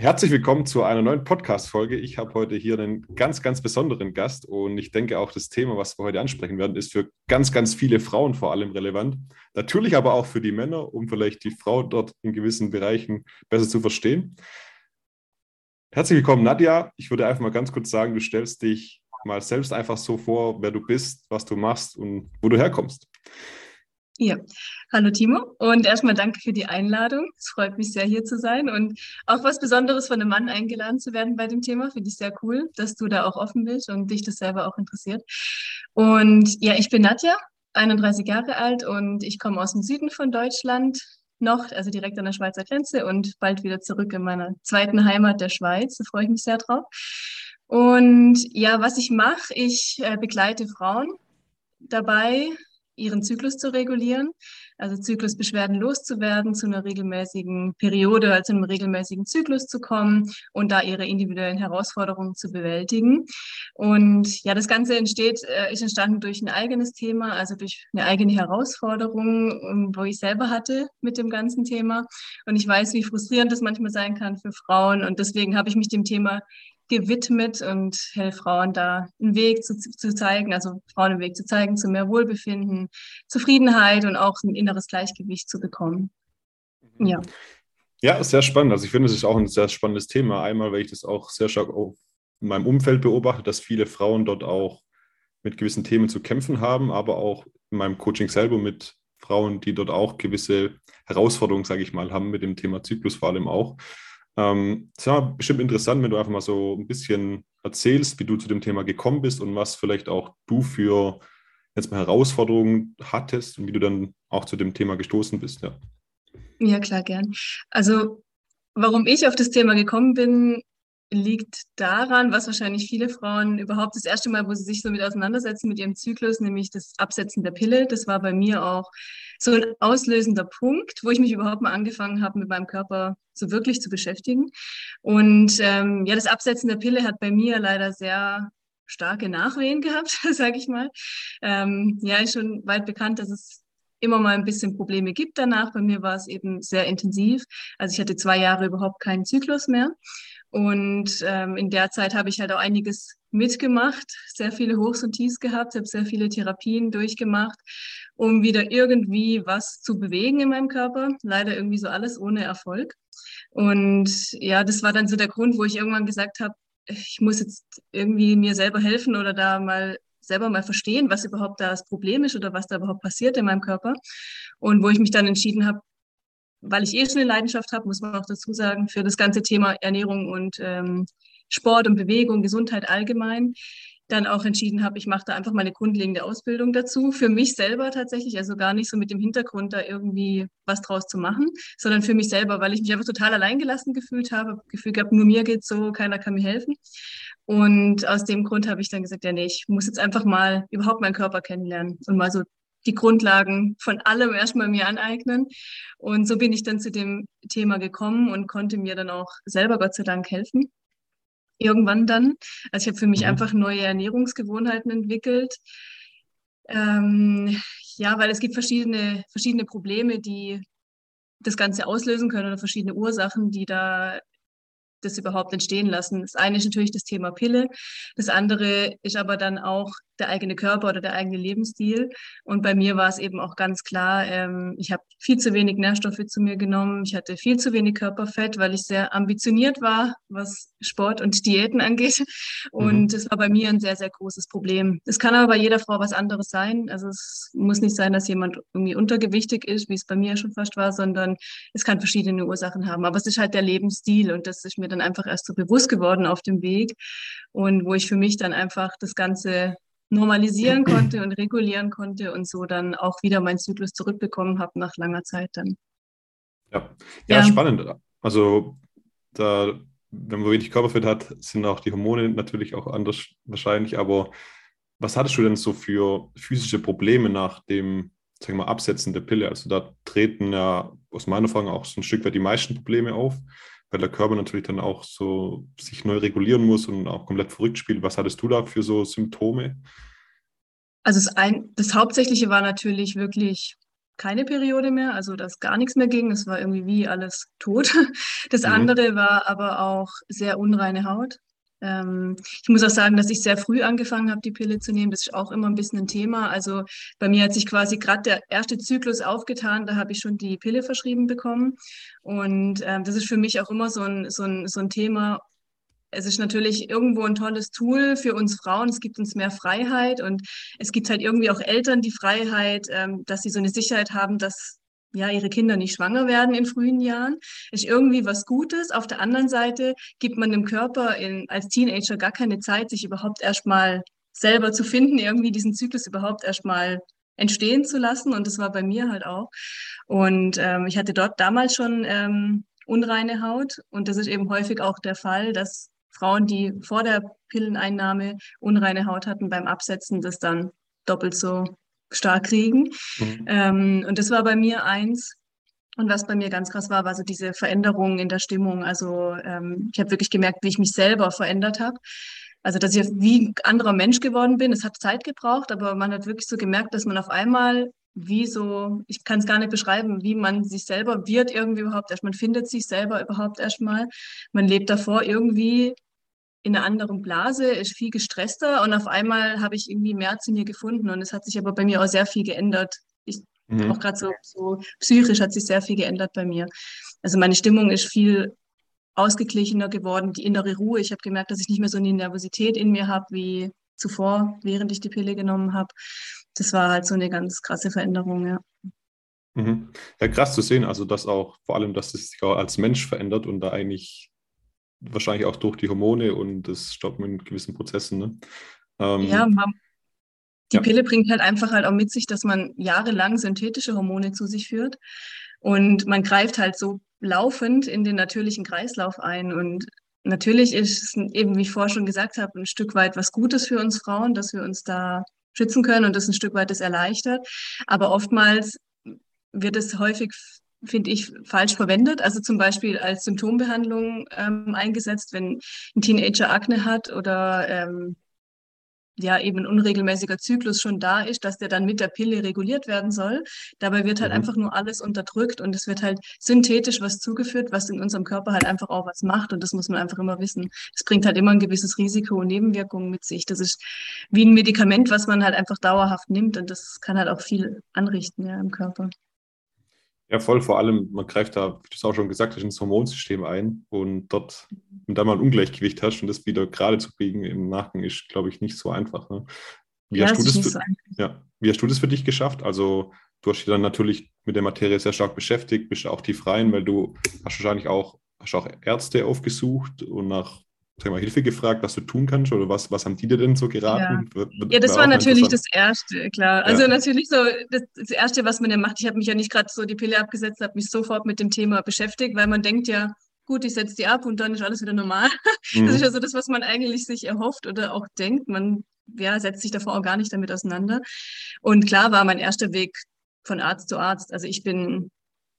Herzlich willkommen zu einer neuen Podcast-Folge. Ich habe heute hier einen ganz, ganz besonderen Gast und ich denke auch das Thema, was wir heute ansprechen werden, ist für ganz, ganz viele Frauen vor allem relevant. Natürlich aber auch für die Männer, um vielleicht die Frau dort in gewissen Bereichen besser zu verstehen. Herzlich willkommen, Nadja. Ich würde einfach mal ganz kurz sagen, du stellst dich mal selbst einfach so vor, wer du bist, was du machst und wo du herkommst. Ja, hallo Timo und erstmal danke für die Einladung. Es freut mich sehr, hier zu sein und auch was Besonderes von einem Mann eingeladen zu werden bei dem Thema. Finde ich sehr cool, dass du da auch offen bist und dich das selber auch interessiert. Und ja, ich bin Nadja, 31 Jahre alt und ich komme aus dem Süden von Deutschland noch, also direkt an der Schweizer Grenze und bald wieder zurück in meiner zweiten Heimat der Schweiz. Da freue ich mich sehr drauf. Und ja, was ich mache, ich äh, begleite Frauen dabei, ihren Zyklus zu regulieren, also Zyklusbeschwerden loszuwerden, zu einer regelmäßigen Periode, also einem regelmäßigen Zyklus zu kommen und da ihre individuellen Herausforderungen zu bewältigen. Und ja, das Ganze entsteht, äh, ist entstanden durch ein eigenes Thema, also durch eine eigene Herausforderung, ähm, wo ich selber hatte mit dem ganzen Thema. Und ich weiß, wie frustrierend das manchmal sein kann für Frauen. Und deswegen habe ich mich dem Thema gewidmet und helfe Frauen da einen Weg zu, zu zeigen, also Frauen einen Weg zu zeigen zu mehr Wohlbefinden, Zufriedenheit und auch ein inneres Gleichgewicht zu bekommen. Mhm. Ja. Ja, sehr spannend. Also ich finde, es ist auch ein sehr spannendes Thema. Einmal, weil ich das auch sehr stark in meinem Umfeld beobachte, dass viele Frauen dort auch mit gewissen Themen zu kämpfen haben, aber auch in meinem Coaching selber mit Frauen, die dort auch gewisse Herausforderungen, sage ich mal, haben mit dem Thema Zyklus vor allem auch. Ähm, war bestimmt interessant, wenn du einfach mal so ein bisschen erzählst, wie du zu dem Thema gekommen bist und was vielleicht auch du für jetzt mal Herausforderungen hattest und wie du dann auch zu dem Thema gestoßen bist. Ja, ja klar, gern. Also, warum ich auf das Thema gekommen bin, liegt daran, was wahrscheinlich viele Frauen überhaupt das erste Mal, wo sie sich so mit auseinandersetzen mit ihrem Zyklus, nämlich das Absetzen der Pille. Das war bei mir auch so ein auslösender Punkt, wo ich mich überhaupt mal angefangen habe, mit meinem Körper so wirklich zu beschäftigen. Und ähm, ja, das Absetzen der Pille hat bei mir leider sehr starke Nachwehen gehabt, sage ich mal. Ähm, ja, ist schon weit bekannt, dass es immer mal ein bisschen Probleme gibt danach. Bei mir war es eben sehr intensiv. Also ich hatte zwei Jahre überhaupt keinen Zyklus mehr. Und ähm, in der Zeit habe ich halt auch einiges mitgemacht, sehr viele Hochs und Tiefs gehabt, habe sehr viele Therapien durchgemacht, um wieder irgendwie was zu bewegen in meinem Körper. Leider irgendwie so alles ohne Erfolg. Und ja, das war dann so der Grund, wo ich irgendwann gesagt habe, ich muss jetzt irgendwie mir selber helfen oder da mal selber mal verstehen, was überhaupt da das Problem ist oder was da überhaupt passiert in meinem Körper. Und wo ich mich dann entschieden habe, weil ich eh schon eine Leidenschaft habe, muss man auch dazu sagen, für das ganze Thema Ernährung und ähm, Sport und Bewegung, Gesundheit allgemein, dann auch entschieden habe, ich mache da einfach mal eine grundlegende Ausbildung dazu. Für mich selber tatsächlich, also gar nicht so mit dem Hintergrund, da irgendwie was draus zu machen, sondern für mich selber, weil ich mich einfach total alleingelassen gefühlt habe, Gefühl gehabt, nur mir geht's so, keiner kann mir helfen. Und aus dem Grund habe ich dann gesagt, ja, nee, ich muss jetzt einfach mal überhaupt meinen Körper kennenlernen und mal so die Grundlagen von allem erstmal mir aneignen. Und so bin ich dann zu dem Thema gekommen und konnte mir dann auch selber Gott sei Dank helfen. Irgendwann dann. Also ich habe für mich mhm. einfach neue Ernährungsgewohnheiten entwickelt. Ähm, ja, weil es gibt verschiedene, verschiedene Probleme, die das Ganze auslösen können oder verschiedene Ursachen, die da das überhaupt entstehen lassen. Das eine ist natürlich das Thema Pille. Das andere ist aber dann auch der eigene Körper oder der eigene Lebensstil. Und bei mir war es eben auch ganz klar, ähm, ich habe viel zu wenig Nährstoffe zu mir genommen. Ich hatte viel zu wenig Körperfett, weil ich sehr ambitioniert war, was Sport und Diäten angeht. Und mhm. das war bei mir ein sehr, sehr großes Problem. Es kann aber bei jeder Frau was anderes sein. Also es muss nicht sein, dass jemand irgendwie untergewichtig ist, wie es bei mir schon fast war, sondern es kann verschiedene Ursachen haben. Aber es ist halt der Lebensstil und das ist mir dann einfach erst so bewusst geworden auf dem Weg und wo ich für mich dann einfach das Ganze normalisieren konnte und regulieren konnte und so dann auch wieder meinen Zyklus zurückbekommen habe nach langer Zeit dann. Ja, ja, ja. spannend. Also da, wenn man wenig Körperfett hat, sind auch die Hormone natürlich auch anders wahrscheinlich. Aber was hattest du denn so für physische Probleme nach dem, sagen wir mal, Absetzen der Pille? Also da treten ja aus meiner Erfahrung auch so ein Stück weit die meisten Probleme auf, weil der Körper natürlich dann auch so sich neu regulieren muss und auch komplett verrückt spielt. Was hattest du da für so Symptome? Also das, ein, das Hauptsächliche war natürlich wirklich keine Periode mehr, also dass gar nichts mehr ging. Es war irgendwie wie alles tot. Das mhm. andere war aber auch sehr unreine Haut. Ähm, ich muss auch sagen, dass ich sehr früh angefangen habe, die Pille zu nehmen. Das ist auch immer ein bisschen ein Thema. Also bei mir hat sich quasi gerade der erste Zyklus aufgetan, da habe ich schon die Pille verschrieben bekommen. Und ähm, das ist für mich auch immer so ein, so ein, so ein Thema, es ist natürlich irgendwo ein tolles Tool für uns Frauen. Es gibt uns mehr Freiheit und es gibt halt irgendwie auch Eltern die Freiheit, ähm, dass sie so eine Sicherheit haben, dass ja, ihre Kinder nicht schwanger werden in frühen Jahren, ist irgendwie was Gutes. Auf der anderen Seite gibt man dem Körper in, als Teenager gar keine Zeit, sich überhaupt erstmal selber zu finden, irgendwie diesen Zyklus überhaupt erstmal entstehen zu lassen. Und das war bei mir halt auch. Und ähm, ich hatte dort damals schon ähm, unreine Haut. Und das ist eben häufig auch der Fall, dass Frauen, die vor der Pilleneinnahme unreine Haut hatten, beim Absetzen das dann doppelt so stark kriegen. Mhm. Ähm, und das war bei mir eins. Und was bei mir ganz krass war, war so diese Veränderung in der Stimmung. Also ähm, ich habe wirklich gemerkt, wie ich mich selber verändert habe. Also dass ich wie ein anderer Mensch geworden bin. Es hat Zeit gebraucht, aber man hat wirklich so gemerkt, dass man auf einmal wie so, ich kann es gar nicht beschreiben, wie man sich selber wird irgendwie überhaupt erst. Man findet sich selber überhaupt erstmal. Man lebt davor irgendwie in einer anderen Blase, ist viel gestresster und auf einmal habe ich irgendwie mehr zu mir gefunden und es hat sich aber bei mir auch sehr viel geändert. Ich, mhm. Auch gerade so, so psychisch hat sich sehr viel geändert bei mir. Also meine Stimmung ist viel ausgeglichener geworden, die innere Ruhe. Ich habe gemerkt, dass ich nicht mehr so eine Nervosität in mir habe wie zuvor, während ich die Pille genommen habe. Das war halt so eine ganz krasse Veränderung, ja. Mhm. Ja, krass zu sehen, also dass auch vor allem, dass es sich auch als Mensch verändert und da eigentlich wahrscheinlich auch durch die Hormone und das Stoppen in gewissen Prozessen. Ne? Ähm, ja, man, die ja. Pille bringt halt einfach halt auch mit sich, dass man jahrelang synthetische Hormone zu sich führt und man greift halt so laufend in den natürlichen Kreislauf ein und natürlich ist es eben, wie ich vorher schon gesagt habe, ein Stück weit was Gutes für uns Frauen, dass wir uns da schützen können und das ein Stück weit das erleichtert. Aber oftmals wird es häufig finde ich, falsch verwendet. Also zum Beispiel als Symptombehandlung ähm, eingesetzt, wenn ein Teenager Akne hat oder ähm, ja eben ein unregelmäßiger Zyklus schon da ist, dass der dann mit der Pille reguliert werden soll. Dabei wird halt mhm. einfach nur alles unterdrückt und es wird halt synthetisch was zugeführt, was in unserem Körper halt einfach auch was macht und das muss man einfach immer wissen. Das bringt halt immer ein gewisses Risiko und Nebenwirkungen mit sich. Das ist wie ein Medikament, was man halt einfach dauerhaft nimmt und das kann halt auch viel anrichten ja im Körper. Ja, voll. Vor allem, man greift da, wie du es auch schon gesagt hast, ins Hormonsystem ein und dort, wenn da mal ein Ungleichgewicht hast und das wieder gerade zu biegen im Nacken, ist, glaube ich, nicht so einfach. Ne? Wie, ja, hast du das für, ja, wie hast du das für dich geschafft? Also, du hast dich dann natürlich mit der Materie sehr stark beschäftigt, bist auch tief rein, weil du hast wahrscheinlich auch, hast auch Ärzte aufgesucht und nach sag mal, Hilfe gefragt, was du tun kannst oder was, was haben die dir denn so geraten? Ja, ja das war natürlich das Erste, klar. Also ja. natürlich so das, das, Erste, was man ja macht. Ich habe mich ja nicht gerade so die Pille abgesetzt, habe mich sofort mit dem Thema beschäftigt, weil man denkt ja, gut, ich setze die ab und dann ist alles wieder normal. Mhm. Das ist ja so das, was man eigentlich sich erhofft oder auch denkt. Man ja, setzt sich davor auch gar nicht damit auseinander. Und klar war mein erster Weg von Arzt zu Arzt. Also ich bin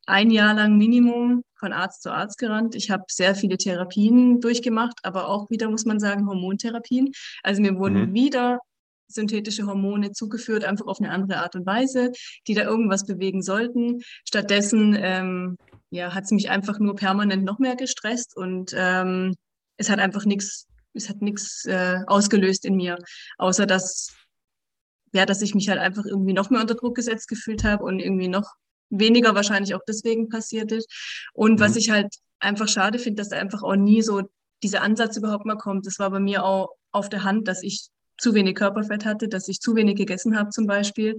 ein Jahr lang Minimum von Arzt zu Arzt gerannt. Ich habe sehr viele Therapien durchgemacht, aber auch wieder, muss man sagen, Hormontherapien. Also mir wurden mhm. wieder synthetische Hormone zugeführt, einfach auf eine andere Art und Weise, die da irgendwas bewegen sollten. Stattdessen ähm, ja, hat es mich einfach nur permanent noch mehr gestresst und ähm, es hat einfach nichts, es hat nichts äh, ausgelöst in mir, außer dass ja, dass ich mich halt einfach irgendwie noch mehr unter Druck gesetzt gefühlt habe und irgendwie noch weniger wahrscheinlich auch deswegen passiert ist. Und mhm. was ich halt einfach schade finde, dass da einfach auch nie so dieser Ansatz überhaupt mal kommt. Das war bei mir auch auf der Hand, dass ich zu wenig Körperfett hatte, dass ich zu wenig gegessen habe zum Beispiel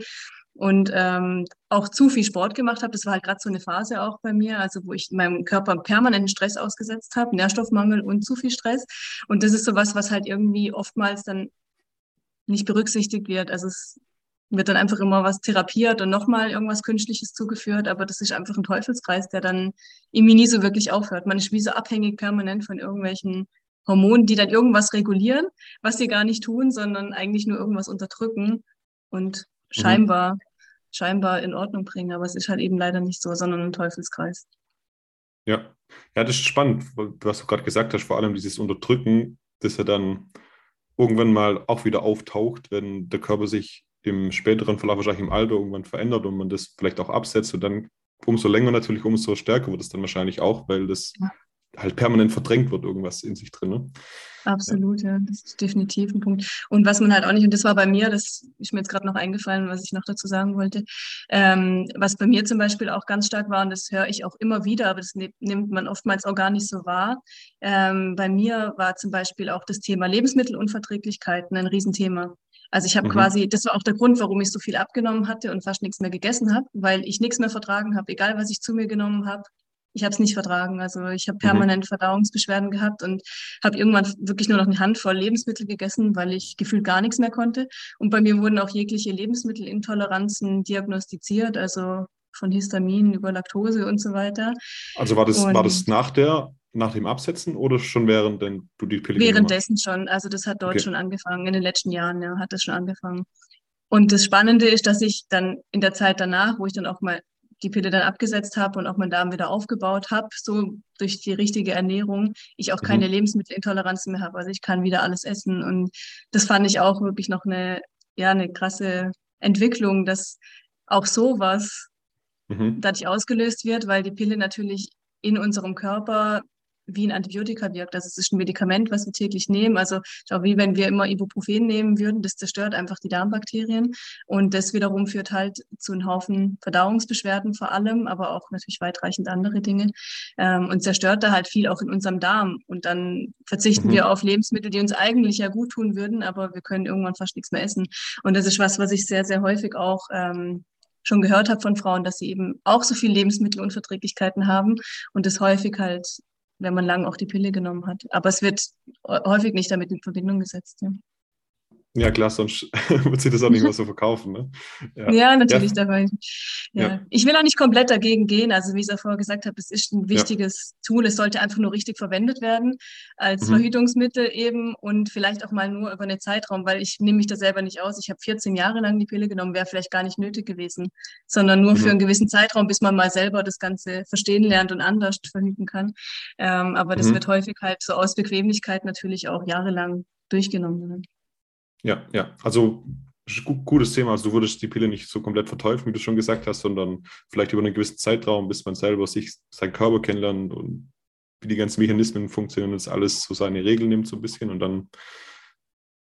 und ähm, auch zu viel Sport gemacht habe. Das war halt gerade so eine Phase auch bei mir, also wo ich meinem Körper permanenten Stress ausgesetzt habe, Nährstoffmangel und zu viel Stress. Und das ist so was, was halt irgendwie oftmals dann nicht berücksichtigt wird. Also es wird dann einfach immer was therapiert und nochmal irgendwas Künstliches zugeführt, aber das ist einfach ein Teufelskreis, der dann irgendwie nie so wirklich aufhört. Man ist wie so abhängig permanent von irgendwelchen Hormonen, die dann irgendwas regulieren, was sie gar nicht tun, sondern eigentlich nur irgendwas unterdrücken und mhm. scheinbar, mhm. scheinbar in Ordnung bringen. Aber es ist halt eben leider nicht so, sondern ein Teufelskreis. Ja, ja, das ist spannend, was du gerade gesagt hast, vor allem dieses Unterdrücken, das ja dann irgendwann mal auch wieder auftaucht, wenn der Körper sich im späteren Verlauf, wahrscheinlich im Alter irgendwann verändert und man das vielleicht auch absetzt und dann umso länger natürlich, umso stärker wird es dann wahrscheinlich auch, weil das ja. halt permanent verdrängt wird, irgendwas in sich drin. Ne? Absolut, ja. ja. das ist definitiv ein Punkt. Und was man halt auch nicht, und das war bei mir, das ist mir jetzt gerade noch eingefallen, was ich noch dazu sagen wollte, ähm, was bei mir zum Beispiel auch ganz stark war, und das höre ich auch immer wieder, aber das nimmt man oftmals auch gar nicht so wahr. Ähm, bei mir war zum Beispiel auch das Thema Lebensmittelunverträglichkeiten ein Riesenthema. Also ich habe mhm. quasi, das war auch der Grund, warum ich so viel abgenommen hatte und fast nichts mehr gegessen habe, weil ich nichts mehr vertragen habe, egal was ich zu mir genommen habe. Ich habe es nicht vertragen. Also ich habe mhm. permanent mhm. Verdauungsbeschwerden gehabt und habe irgendwann wirklich nur noch eine Handvoll Lebensmittel gegessen, weil ich gefühlt gar nichts mehr konnte. Und bei mir wurden auch jegliche Lebensmittelintoleranzen diagnostiziert, also von Histamin über Laktose und so weiter. Also war das, war das nach der nach dem Absetzen oder schon während du die Pille Währenddessen schon. Also das hat dort okay. schon angefangen. In den letzten Jahren ja, hat das schon angefangen. Und das Spannende ist, dass ich dann in der Zeit danach, wo ich dann auch mal die Pille dann abgesetzt habe und auch meinen Darm wieder aufgebaut habe, so durch die richtige Ernährung, ich auch mhm. keine Lebensmittelintoleranzen mehr habe. Also ich kann wieder alles essen. Und das fand ich auch wirklich noch eine, ja, eine krasse Entwicklung, dass auch sowas mhm. dadurch ausgelöst wird, weil die Pille natürlich in unserem Körper wie ein Antibiotika wirkt. Also es ist ein Medikament, was wir täglich nehmen. Also schau, wie wenn wir immer Ibuprofen nehmen würden, das zerstört einfach die Darmbakterien. Und das wiederum führt halt zu einem Haufen Verdauungsbeschwerden vor allem, aber auch natürlich weitreichend andere Dinge. Ähm, und zerstört da halt viel auch in unserem Darm. Und dann verzichten mhm. wir auf Lebensmittel, die uns eigentlich ja gut tun würden, aber wir können irgendwann fast nichts mehr essen. Und das ist was, was ich sehr, sehr häufig auch ähm, schon gehört habe von Frauen, dass sie eben auch so viel Lebensmittelunverträglichkeiten haben und das häufig halt wenn man lang auch die Pille genommen hat. Aber es wird häufig nicht damit in Verbindung gesetzt. Ja. Ja, klar, sonst wird sie das auch nicht mehr so verkaufen. Ne? Ja. ja natürlich ja. dabei. Ja. ja. Ich will auch nicht komplett dagegen gehen. Also wie ich es auch vorher gesagt habe, es ist ein wichtiges Tool. Es sollte einfach nur richtig verwendet werden als mhm. Verhütungsmittel eben und vielleicht auch mal nur über einen Zeitraum, weil ich nehme mich da selber nicht aus. Ich habe 14 Jahre lang die Pille genommen, wäre vielleicht gar nicht nötig gewesen, sondern nur mhm. für einen gewissen Zeitraum, bis man mal selber das Ganze verstehen lernt und anders verhüten kann. Ähm, aber das mhm. wird häufig halt so aus Bequemlichkeit natürlich auch jahrelang durchgenommen. Ja, ja. Also gutes Thema. Also du würdest die Pille nicht so komplett verteufeln, wie du schon gesagt hast, sondern vielleicht über einen gewissen Zeitraum, bis man selber sich, seinen Körper kennenlernt und wie die ganzen Mechanismen funktionieren, das alles so seine Regeln nimmt so ein bisschen und dann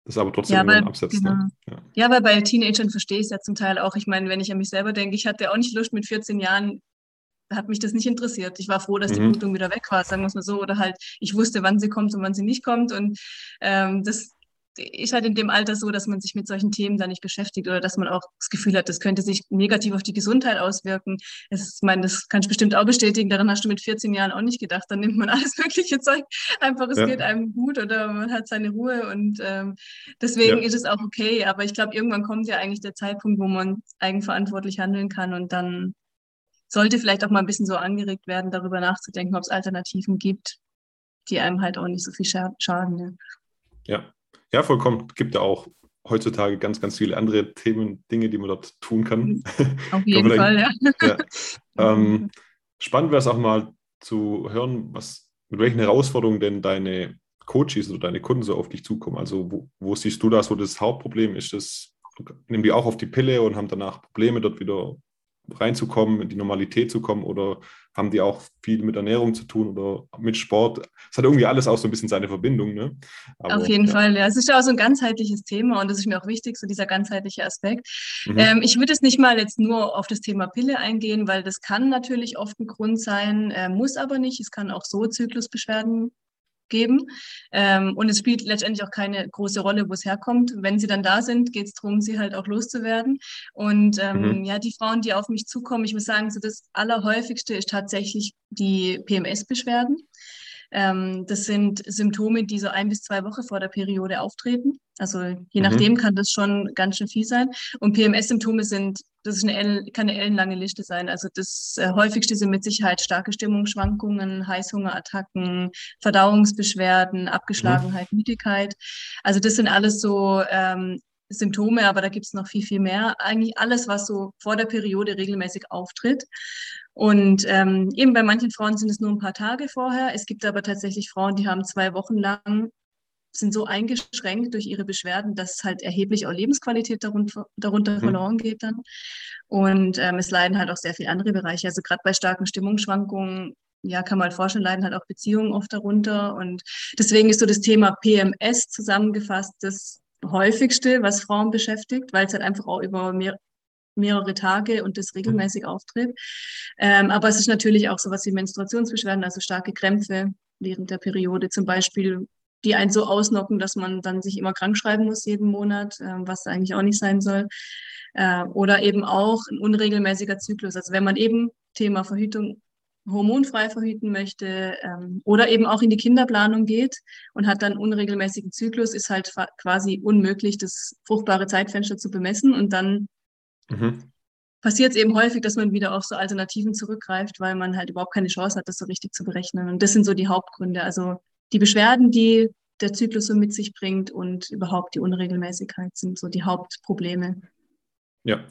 das aber trotzdem ja, weil, absetzt. Genau. Ne? Ja. ja, weil bei Teenagern verstehe ich es ja zum Teil auch. Ich meine, wenn ich an mich selber denke, ich hatte auch nicht Lust mit 14 Jahren hat mich das nicht interessiert. Ich war froh, dass die mhm. Blutung wieder weg war, sagen wir es mal so. Oder halt, ich wusste, wann sie kommt und wann sie nicht kommt. Und ähm, das, ist halt in dem Alter so, dass man sich mit solchen Themen da nicht beschäftigt oder dass man auch das Gefühl hat, das könnte sich negativ auf die Gesundheit auswirken. ist, ich meine, das kann ich bestimmt auch bestätigen. Daran hast du mit 14 Jahren auch nicht gedacht. Dann nimmt man alles mögliche Zeug. Einfach, es ja. geht einem gut oder man hat seine Ruhe und ähm, deswegen ja. ist es auch okay. Aber ich glaube, irgendwann kommt ja eigentlich der Zeitpunkt, wo man eigenverantwortlich handeln kann und dann sollte vielleicht auch mal ein bisschen so angeregt werden, darüber nachzudenken, ob es Alternativen gibt, die einem halt auch nicht so viel schaden. Ja. ja. Ja, vollkommen. Gibt ja auch heutzutage ganz, ganz viele andere Themen, Dinge, die man dort tun kann. Auf jeden Fall, ja. ja. Ähm, spannend wäre es auch mal zu hören, was, mit welchen Herausforderungen denn deine Coaches oder deine Kunden so auf dich zukommen. Also wo, wo siehst du das, wo das Hauptproblem ist? Das, nehmen die auch auf die Pille und haben danach Probleme, dort wieder reinzukommen, in die Normalität zu kommen oder haben die auch viel mit Ernährung zu tun oder mit Sport? Es hat irgendwie alles auch so ein bisschen seine Verbindung. Ne? Aber, Auf jeden ja. Fall, ja. Es ist ja auch so ein ganzheitliches Thema und das ist mir auch wichtig, so dieser ganzheitliche Aspekt. Mhm. Ähm, ich würde es nicht mal jetzt nur auf das Thema Pille eingehen, weil das kann natürlich oft ein Grund sein, äh, muss aber nicht. Es kann auch so Zyklusbeschwerden geben. Ähm, und es spielt letztendlich auch keine große Rolle, wo es herkommt. Wenn sie dann da sind, geht es darum, sie halt auch loszuwerden. Und ähm, mhm. ja, die Frauen, die auf mich zukommen, ich muss sagen, so das Allerhäufigste ist tatsächlich die PMS-Beschwerden. Ähm, das sind Symptome, die so ein bis zwei Wochen vor der Periode auftreten. Also je mhm. nachdem kann das schon ganz schön viel sein. Und PMS-Symptome sind, das ist eine, kann eine ellenlange Liste sein. Also das äh, häufigste sind mit Sicherheit starke Stimmungsschwankungen, Heißhungerattacken, Verdauungsbeschwerden, Abgeschlagenheit, mhm. Müdigkeit. Also das sind alles so ähm, Symptome, aber da gibt es noch viel, viel mehr. Eigentlich alles, was so vor der Periode regelmäßig auftritt. Und ähm, eben bei manchen Frauen sind es nur ein paar Tage vorher. Es gibt aber tatsächlich Frauen, die haben zwei Wochen lang sind so eingeschränkt durch ihre Beschwerden, dass halt erheblich auch Lebensqualität darunter, darunter mhm. verloren geht dann. Und ähm, es leiden halt auch sehr viele andere Bereiche. Also gerade bei starken Stimmungsschwankungen, ja, kann man halt vorstellen, leiden halt auch Beziehungen oft darunter. Und deswegen ist so das Thema PMS zusammengefasst das häufigste, was Frauen beschäftigt, weil es halt einfach auch über mehr, mehrere Tage und das regelmäßig auftritt. Ähm, aber es ist natürlich auch sowas wie Menstruationsbeschwerden, also starke Krämpfe während der Periode zum Beispiel, die einen so ausnocken, dass man dann sich immer krank schreiben muss jeden Monat, äh, was eigentlich auch nicht sein soll. Äh, oder eben auch ein unregelmäßiger Zyklus. Also wenn man eben Thema Verhütung hormonfrei verhüten möchte ähm, oder eben auch in die Kinderplanung geht und hat dann unregelmäßigen Zyklus, ist halt quasi unmöglich, das fruchtbare Zeitfenster zu bemessen und dann mhm. passiert es eben häufig, dass man wieder auf so Alternativen zurückgreift, weil man halt überhaupt keine Chance hat, das so richtig zu berechnen. Und das sind so die Hauptgründe. Also die Beschwerden, die der Zyklus so mit sich bringt und überhaupt die Unregelmäßigkeit sind so die Hauptprobleme. Ja,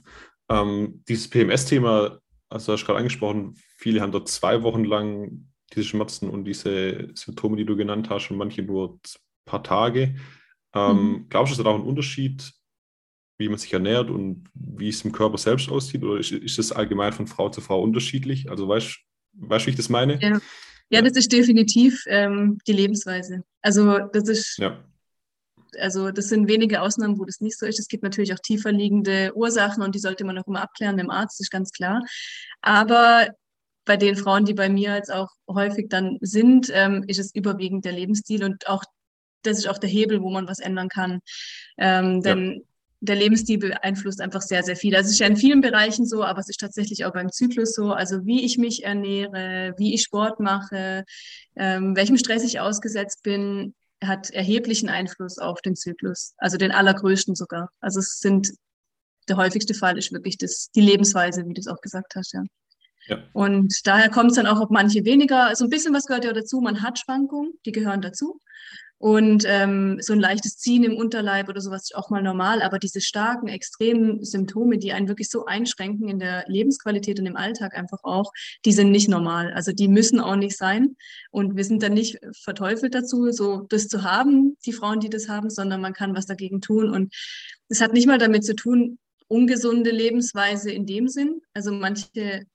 ähm, dieses PMS-Thema, also hast du gerade angesprochen, viele haben dort zwei Wochen lang diese Schmerzen und diese Symptome, die du genannt hast, und manche nur ein paar Tage. Ähm, mhm. Glaubst du, es hat auch einen Unterschied, wie man sich ernährt und wie es im Körper selbst aussieht? Oder ist, ist das allgemein von Frau zu Frau unterschiedlich? Also weißt du, wie ich das meine? Ja. Ja, das ist definitiv ähm, die Lebensweise. Also das ist, ja. also das sind wenige Ausnahmen, wo das nicht so ist. Es gibt natürlich auch tiefer liegende Ursachen und die sollte man auch immer abklären dem Arzt, ist ganz klar. Aber bei den Frauen, die bei mir jetzt auch häufig dann sind, ähm, ist es überwiegend der Lebensstil und auch das ist auch der Hebel, wo man was ändern kann. Ähm, denn ja der Lebensstil beeinflusst einfach sehr, sehr viel. Also es ist ja in vielen Bereichen so, aber es ist tatsächlich auch beim Zyklus so. Also wie ich mich ernähre, wie ich Sport mache, ähm, welchem Stress ich ausgesetzt bin, hat erheblichen Einfluss auf den Zyklus. Also den allergrößten sogar. Also es sind, der häufigste Fall ist wirklich das, die Lebensweise, wie du es auch gesagt hast, ja. Ja. Und daher kommt es dann auch, ob manche weniger, also ein bisschen was gehört ja dazu, man hat Schwankungen, die gehören dazu. Und ähm, so ein leichtes Ziehen im Unterleib oder sowas ist auch mal normal, aber diese starken, extremen Symptome, die einen wirklich so einschränken in der Lebensqualität und im Alltag einfach auch, die sind nicht normal. Also die müssen auch nicht sein. Und wir sind dann nicht verteufelt dazu, so das zu haben, die Frauen, die das haben, sondern man kann was dagegen tun. Und es hat nicht mal damit zu tun, ungesunde Lebensweise in dem Sinn. Also manche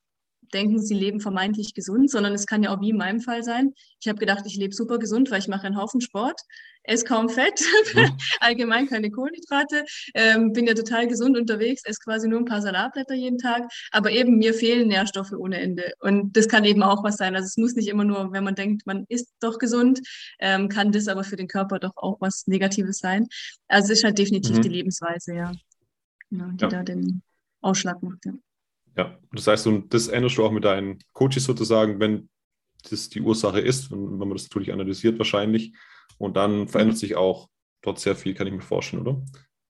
denken, sie leben vermeintlich gesund, sondern es kann ja auch wie in meinem Fall sein. Ich habe gedacht, ich lebe super gesund, weil ich mache einen Haufen Sport, esse kaum Fett, mhm. allgemein keine Kohlenhydrate, ähm, bin ja total gesund unterwegs, esse quasi nur ein paar Salatblätter jeden Tag, aber eben mir fehlen Nährstoffe ohne Ende. Und das kann eben auch was sein. Also es muss nicht immer nur, wenn man denkt, man ist doch gesund, ähm, kann das aber für den Körper doch auch was Negatives sein. Also es ist halt definitiv mhm. die Lebensweise, ja, ja die ja. da den Ausschlag macht. Ja. Ja, das heißt, und das änderst du auch mit deinen Coaches sozusagen, wenn das die Ursache ist und wenn man das natürlich analysiert wahrscheinlich. Und dann verändert sich auch dort sehr viel, kann ich mir vorstellen, oder?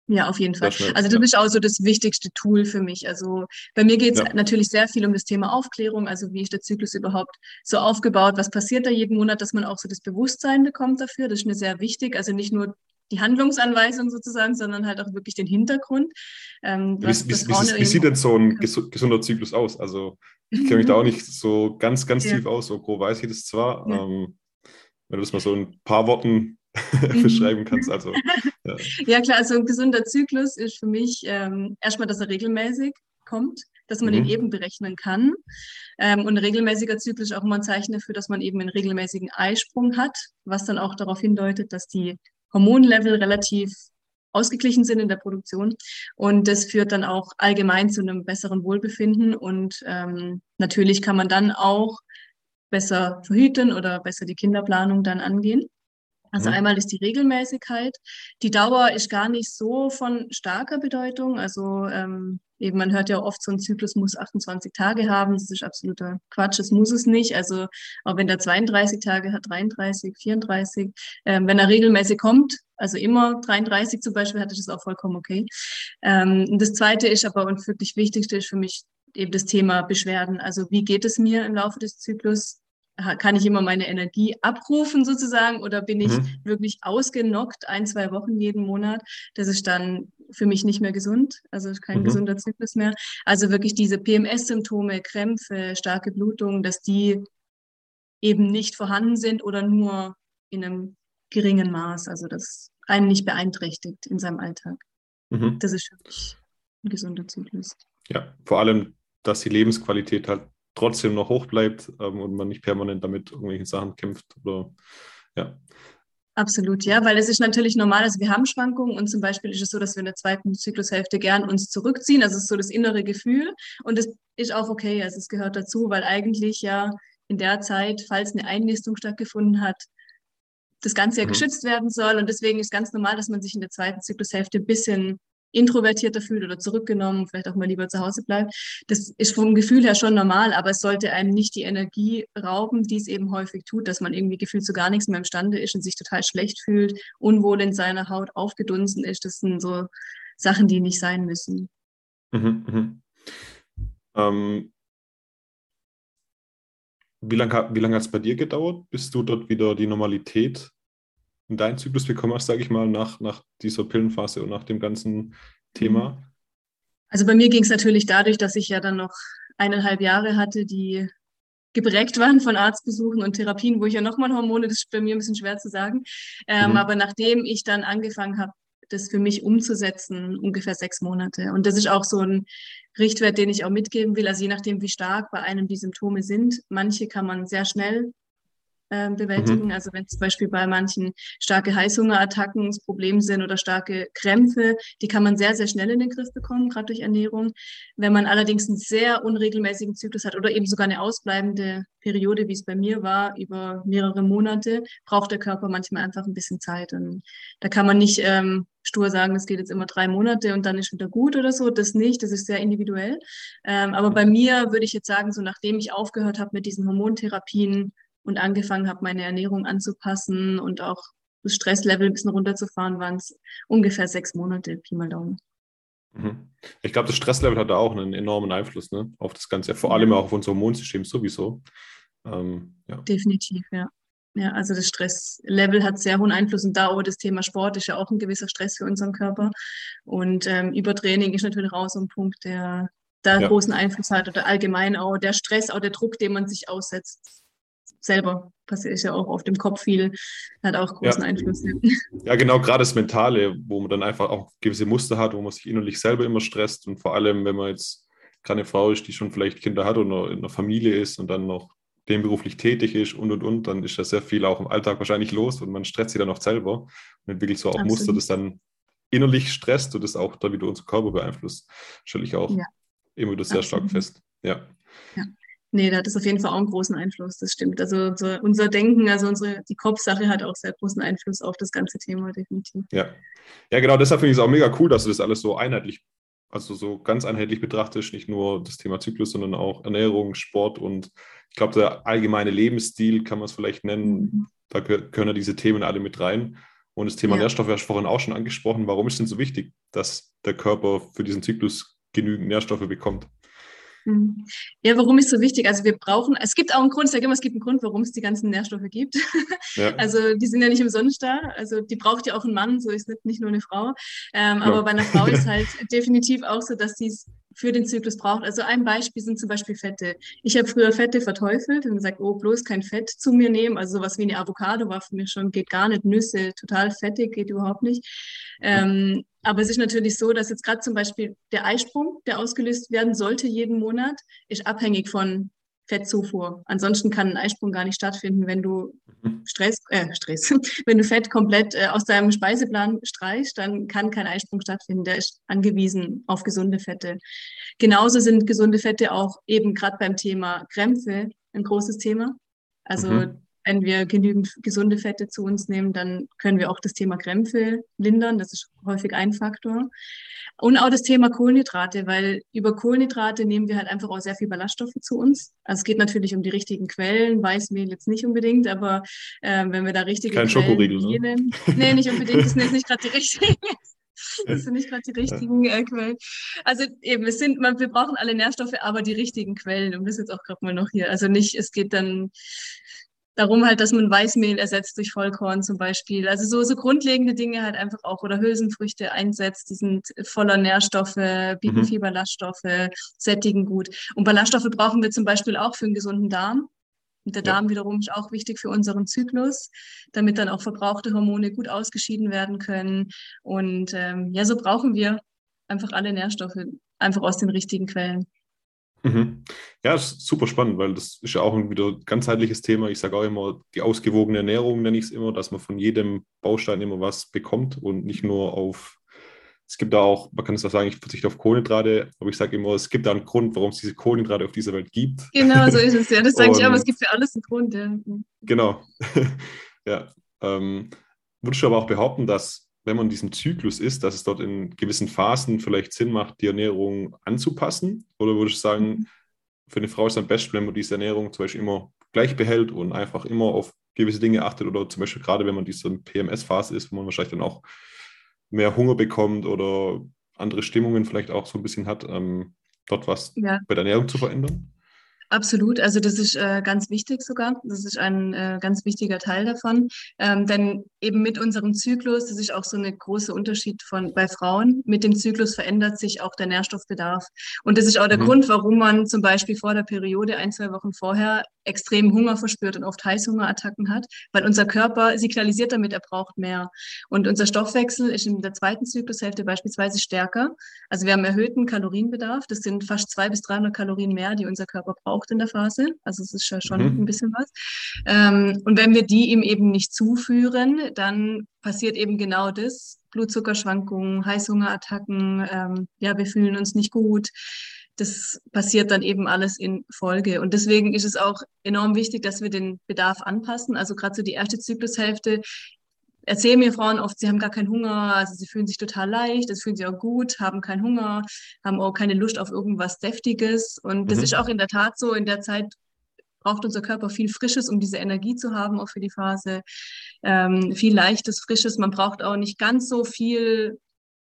Ja, auf jeden Fall. Also das ja. ist auch so das wichtigste Tool für mich. Also bei mir geht es ja. natürlich sehr viel um das Thema Aufklärung, also wie ist der Zyklus überhaupt so aufgebaut, was passiert da jeden Monat, dass man auch so das Bewusstsein bekommt dafür. Das ist mir sehr wichtig. Also nicht nur die Handlungsanweisung sozusagen, sondern halt auch wirklich den Hintergrund. Ähm, wie, wie, wie, wie, sieht denn so ein gesunder Zyklus aus? Also ich kenne mich da auch nicht so ganz, ganz ja. tief aus, so grob weiß ich das zwar. Ja. Ähm, wenn du das mal so in ein paar Worten mhm. beschreiben kannst. Also, ja. ja. klar, also ein gesunder Zyklus ist für mich ähm, erstmal, dass er regelmäßig kommt, dass man mhm. ihn eben berechnen kann. Ähm, und ein regelmäßiger Zyklus ist auch immer ein Zeichen dafür, dass man eben einen regelmäßigen Eisprung hat, was dann auch darauf hindeutet, dass die Hormonlevel relativ ausgeglichen sind in der Produktion. Und das führt dann auch allgemein zu einem besseren Wohlbefinden. Und ähm, natürlich kann man dann auch besser verhüten oder besser die Kinderplanung dann angehen. Also mhm. einmal ist die Regelmäßigkeit. Die Dauer ist gar nicht so von starker Bedeutung. Also ähm, eben, man hört ja oft, so ein Zyklus muss 28 Tage haben. Das ist absoluter Quatsch. Das muss es nicht. Also auch wenn der 32 Tage hat, 33, 34, ähm, wenn er regelmäßig kommt, also immer 33 zum Beispiel, hatte ich das auch vollkommen okay. Ähm, das Zweite ist aber und wirklich Wichtigste ist für mich eben das Thema Beschwerden. Also wie geht es mir im Laufe des Zyklus? Kann ich immer meine Energie abrufen sozusagen oder bin ich mhm. wirklich ausgenockt ein, zwei Wochen jeden Monat? Das ist dann für mich nicht mehr gesund, also kein mhm. gesunder Zyklus mehr. Also wirklich diese PMS-Symptome, Krämpfe, starke Blutung, dass die eben nicht vorhanden sind oder nur in einem geringen Maß, also das einen nicht beeinträchtigt in seinem Alltag. Mhm. Das ist für mich ein gesunder Zyklus. Ja, vor allem, dass die Lebensqualität halt trotzdem noch hoch bleibt ähm, und man nicht permanent damit irgendwelchen Sachen kämpft oder ja. Absolut, ja, weil es ist natürlich normal, also wir haben Schwankungen und zum Beispiel ist es so, dass wir in der zweiten Zyklushälfte gern uns zurückziehen, also es ist so das innere Gefühl und das ist auch okay, also es gehört dazu, weil eigentlich ja in der Zeit, falls eine Einnistung stattgefunden hat, das Ganze ja mhm. geschützt werden soll und deswegen ist ganz normal, dass man sich in der zweiten Zyklushälfte ein bisschen introvertierter fühlt oder zurückgenommen, vielleicht auch mal lieber zu Hause bleibt. Das ist vom Gefühl her schon normal, aber es sollte einem nicht die Energie rauben, die es eben häufig tut, dass man irgendwie gefühlt zu gar nichts mehr imstande ist und sich total schlecht fühlt, unwohl in seiner Haut aufgedunsen ist. Das sind so Sachen, die nicht sein müssen. Mhm, mhm. Ähm, wie lange wie lang hat es bei dir gedauert, bis du dort wieder die Normalität in deinen Zyklus bekommen hast, sage ich mal, nach, nach dieser Pillenphase und nach dem ganzen Thema? Also bei mir ging es natürlich dadurch, dass ich ja dann noch eineinhalb Jahre hatte, die geprägt waren von Arztbesuchen und Therapien, wo ich ja nochmal Hormone, das ist bei mir ein bisschen schwer zu sagen. Ähm, mhm. Aber nachdem ich dann angefangen habe, das für mich umzusetzen, ungefähr sechs Monate. Und das ist auch so ein Richtwert, den ich auch mitgeben will. Also je nachdem, wie stark bei einem die Symptome sind. Manche kann man sehr schnell ähm, bewältigen. Mhm. Also wenn zum Beispiel bei manchen starke Heißhungerattacken das Problem sind oder starke Krämpfe, die kann man sehr, sehr schnell in den Griff bekommen, gerade durch Ernährung. Wenn man allerdings einen sehr unregelmäßigen Zyklus hat oder eben sogar eine ausbleibende Periode, wie es bei mir war, über mehrere Monate, braucht der Körper manchmal einfach ein bisschen Zeit. Und da kann man nicht ähm, stur sagen, das geht jetzt immer drei Monate und dann ist wieder gut oder so. Das nicht, das ist sehr individuell. Ähm, aber bei mir würde ich jetzt sagen, so nachdem ich aufgehört habe mit diesen Hormontherapien, und angefangen habe, meine Ernährung anzupassen und auch das Stresslevel ein bisschen runterzufahren, waren es ungefähr sechs Monate, Pi mal Daumen. Mhm. Ich glaube, das Stresslevel hat da auch einen enormen Einfluss ne, auf das Ganze, vor allem auch auf unser Hormonsystem sowieso. Ähm, ja. Definitiv, ja. Ja, also das Stresslevel hat sehr hohen Einfluss und da auch das Thema Sport ist ja auch ein gewisser Stress für unseren Körper. Und ähm, Übertraining ist natürlich auch so ein Punkt, der da ja. großen Einfluss hat oder allgemein auch der Stress, auch der Druck, den man sich aussetzt selber passiert ist ja auch auf dem Kopf viel, hat auch großen ja. Einfluss. Ja, genau, gerade das Mentale, wo man dann einfach auch gewisse Muster hat, wo man sich innerlich selber immer stresst und vor allem, wenn man jetzt keine Frau ist, die schon vielleicht Kinder hat oder in einer Familie ist und dann noch nebenberuflich tätig ist und und und, dann ist da sehr viel auch im Alltag wahrscheinlich los und man stresst sich dann auch selber und entwickelt so auch Absolut. Muster, das dann innerlich stresst und das auch da wieder unser Körper beeinflusst. Stelle ich auch ja. immer wieder sehr Absolut. stark fest. Ja. ja. Nee, da hat es auf jeden Fall auch einen großen Einfluss, das stimmt. Also so unser Denken, also unsere, die Kopfsache hat auch sehr großen Einfluss auf das ganze Thema, definitiv. Ja, ja genau, deshalb finde ich es auch mega cool, dass du das alles so einheitlich, also so ganz einheitlich betrachtest, nicht nur das Thema Zyklus, sondern auch Ernährung, Sport und ich glaube, der allgemeine Lebensstil kann man es vielleicht nennen, mhm. da können ja diese Themen alle mit rein. Und das Thema ja. Nährstoffe hast du vorhin auch schon angesprochen. Warum ist es denn so wichtig, dass der Körper für diesen Zyklus genügend Nährstoffe bekommt? Mhm. Ja, warum ist so wichtig? Also wir brauchen, es gibt auch einen Grund, ich sage immer, es gibt einen Grund, warum es die ganzen Nährstoffe gibt. Ja. Also die sind ja nicht umsonst da. Also die braucht ja auch ein Mann, so ist nicht, nicht nur eine Frau. Ähm, ja. Aber bei einer Frau ist halt definitiv auch so, dass sie es für den Zyklus braucht. Also ein Beispiel sind zum Beispiel Fette. Ich habe früher Fette verteufelt und gesagt, oh, bloß kein Fett zu mir nehmen. Also sowas wie eine Avocado war für mich schon, geht gar nicht. Nüsse, total fettig, geht überhaupt nicht. Ähm, aber es ist natürlich so, dass jetzt gerade zum Beispiel der Eisprung, der ausgelöst werden sollte jeden Monat, ist abhängig von Fettzufuhr. Ansonsten kann ein Eisprung gar nicht stattfinden, wenn du mhm. Stress, äh, Stress, wenn du Fett komplett äh, aus deinem Speiseplan streichst, dann kann kein Eisprung stattfinden. Der ist angewiesen auf gesunde Fette. Genauso sind gesunde Fette auch eben gerade beim Thema Krämpfe ein großes Thema. Also mhm wenn wir genügend gesunde Fette zu uns nehmen, dann können wir auch das Thema Krämpfe lindern. Das ist häufig ein Faktor. Und auch das Thema Kohlenhydrate, weil über Kohlenhydrate nehmen wir halt einfach auch sehr viel Ballaststoffe zu uns. Also es geht natürlich um die richtigen Quellen, Weißmehl jetzt nicht unbedingt, aber äh, wenn wir da richtige Kein Quellen Schokoriegel, ne? nehmen, nee, nicht unbedingt, das sind jetzt nicht gerade die richtigen. Das sind nicht gerade die richtigen äh, Quellen. Also eben, es sind, man, wir brauchen alle Nährstoffe, aber die richtigen Quellen. Und das jetzt auch gerade mal noch hier. Also nicht, es geht dann darum halt, dass man Weißmehl ersetzt durch Vollkorn zum Beispiel. Also so, so grundlegende Dinge halt einfach auch oder Hülsenfrüchte einsetzt, die sind voller Nährstoffe, bieten mhm. viel Ballaststoffe, sättigen gut. Und Ballaststoffe brauchen wir zum Beispiel auch für einen gesunden Darm. Und der Darm ja. wiederum ist auch wichtig für unseren Zyklus, damit dann auch verbrauchte Hormone gut ausgeschieden werden können. Und ähm, ja, so brauchen wir einfach alle Nährstoffe, einfach aus den richtigen Quellen. Mhm. Ja, super spannend, weil das ist ja auch ein wieder ganzheitliches Thema. Ich sage auch immer, die ausgewogene Ernährung nenne ich es immer, dass man von jedem Baustein immer was bekommt und nicht nur auf, es gibt da auch, man kann es auch sagen, ich verzichte auf Kohlenhydrate, aber ich sage immer, es gibt da einen Grund, warum es diese Kohlenhydrate auf dieser Welt gibt. Genau, so ist es ja. Das sage ich aber es gibt für alles einen Grund. Ja. Genau. ja. Ähm, würdest du aber auch behaupten, dass wenn man in diesem Zyklus ist, dass es dort in gewissen Phasen vielleicht Sinn macht, die Ernährung anzupassen? Oder würde ich sagen, mhm. für eine Frau ist es am besten, wenn man diese Ernährung zum Beispiel immer gleich behält und einfach immer auf gewisse Dinge achtet oder zum Beispiel gerade wenn man diese PMS-Phase ist, wo man wahrscheinlich dann auch mehr Hunger bekommt oder andere Stimmungen vielleicht auch so ein bisschen hat, ähm, dort was ja. bei der Ernährung zu verändern? Absolut, also das ist äh, ganz wichtig sogar. Das ist ein äh, ganz wichtiger Teil davon. Ähm, denn eben mit unserem Zyklus, das ist auch so ein großer Unterschied von bei Frauen. Mit dem Zyklus verändert sich auch der Nährstoffbedarf. Und das ist auch der mhm. Grund, warum man zum Beispiel vor der Periode ein, zwei Wochen vorher extremen Hunger verspürt und oft Heißhungerattacken hat, weil unser Körper signalisiert damit, er braucht mehr. Und unser Stoffwechsel ist in der zweiten Zyklushälfte beispielsweise stärker. Also wir haben erhöhten Kalorienbedarf. Das sind fast zwei bis 300 Kalorien mehr, die unser Körper braucht in der Phase. Also es ist ja schon mhm. ein bisschen was. Ähm, und wenn wir die ihm eben nicht zuführen, dann passiert eben genau das. Blutzuckerschwankungen, Heißhungerattacken, ähm, ja, wir fühlen uns nicht gut das passiert dann eben alles in Folge. Und deswegen ist es auch enorm wichtig, dass wir den Bedarf anpassen. Also gerade so die erste Zyklushälfte erzählen mir Frauen oft, sie haben gar keinen Hunger, also sie fühlen sich total leicht, das fühlen sie auch gut, haben keinen Hunger, haben auch keine Lust auf irgendwas Deftiges. Und das mhm. ist auch in der Tat so, in der Zeit braucht unser Körper viel Frisches, um diese Energie zu haben, auch für die Phase. Ähm, viel Leichtes, Frisches. Man braucht auch nicht ganz so viel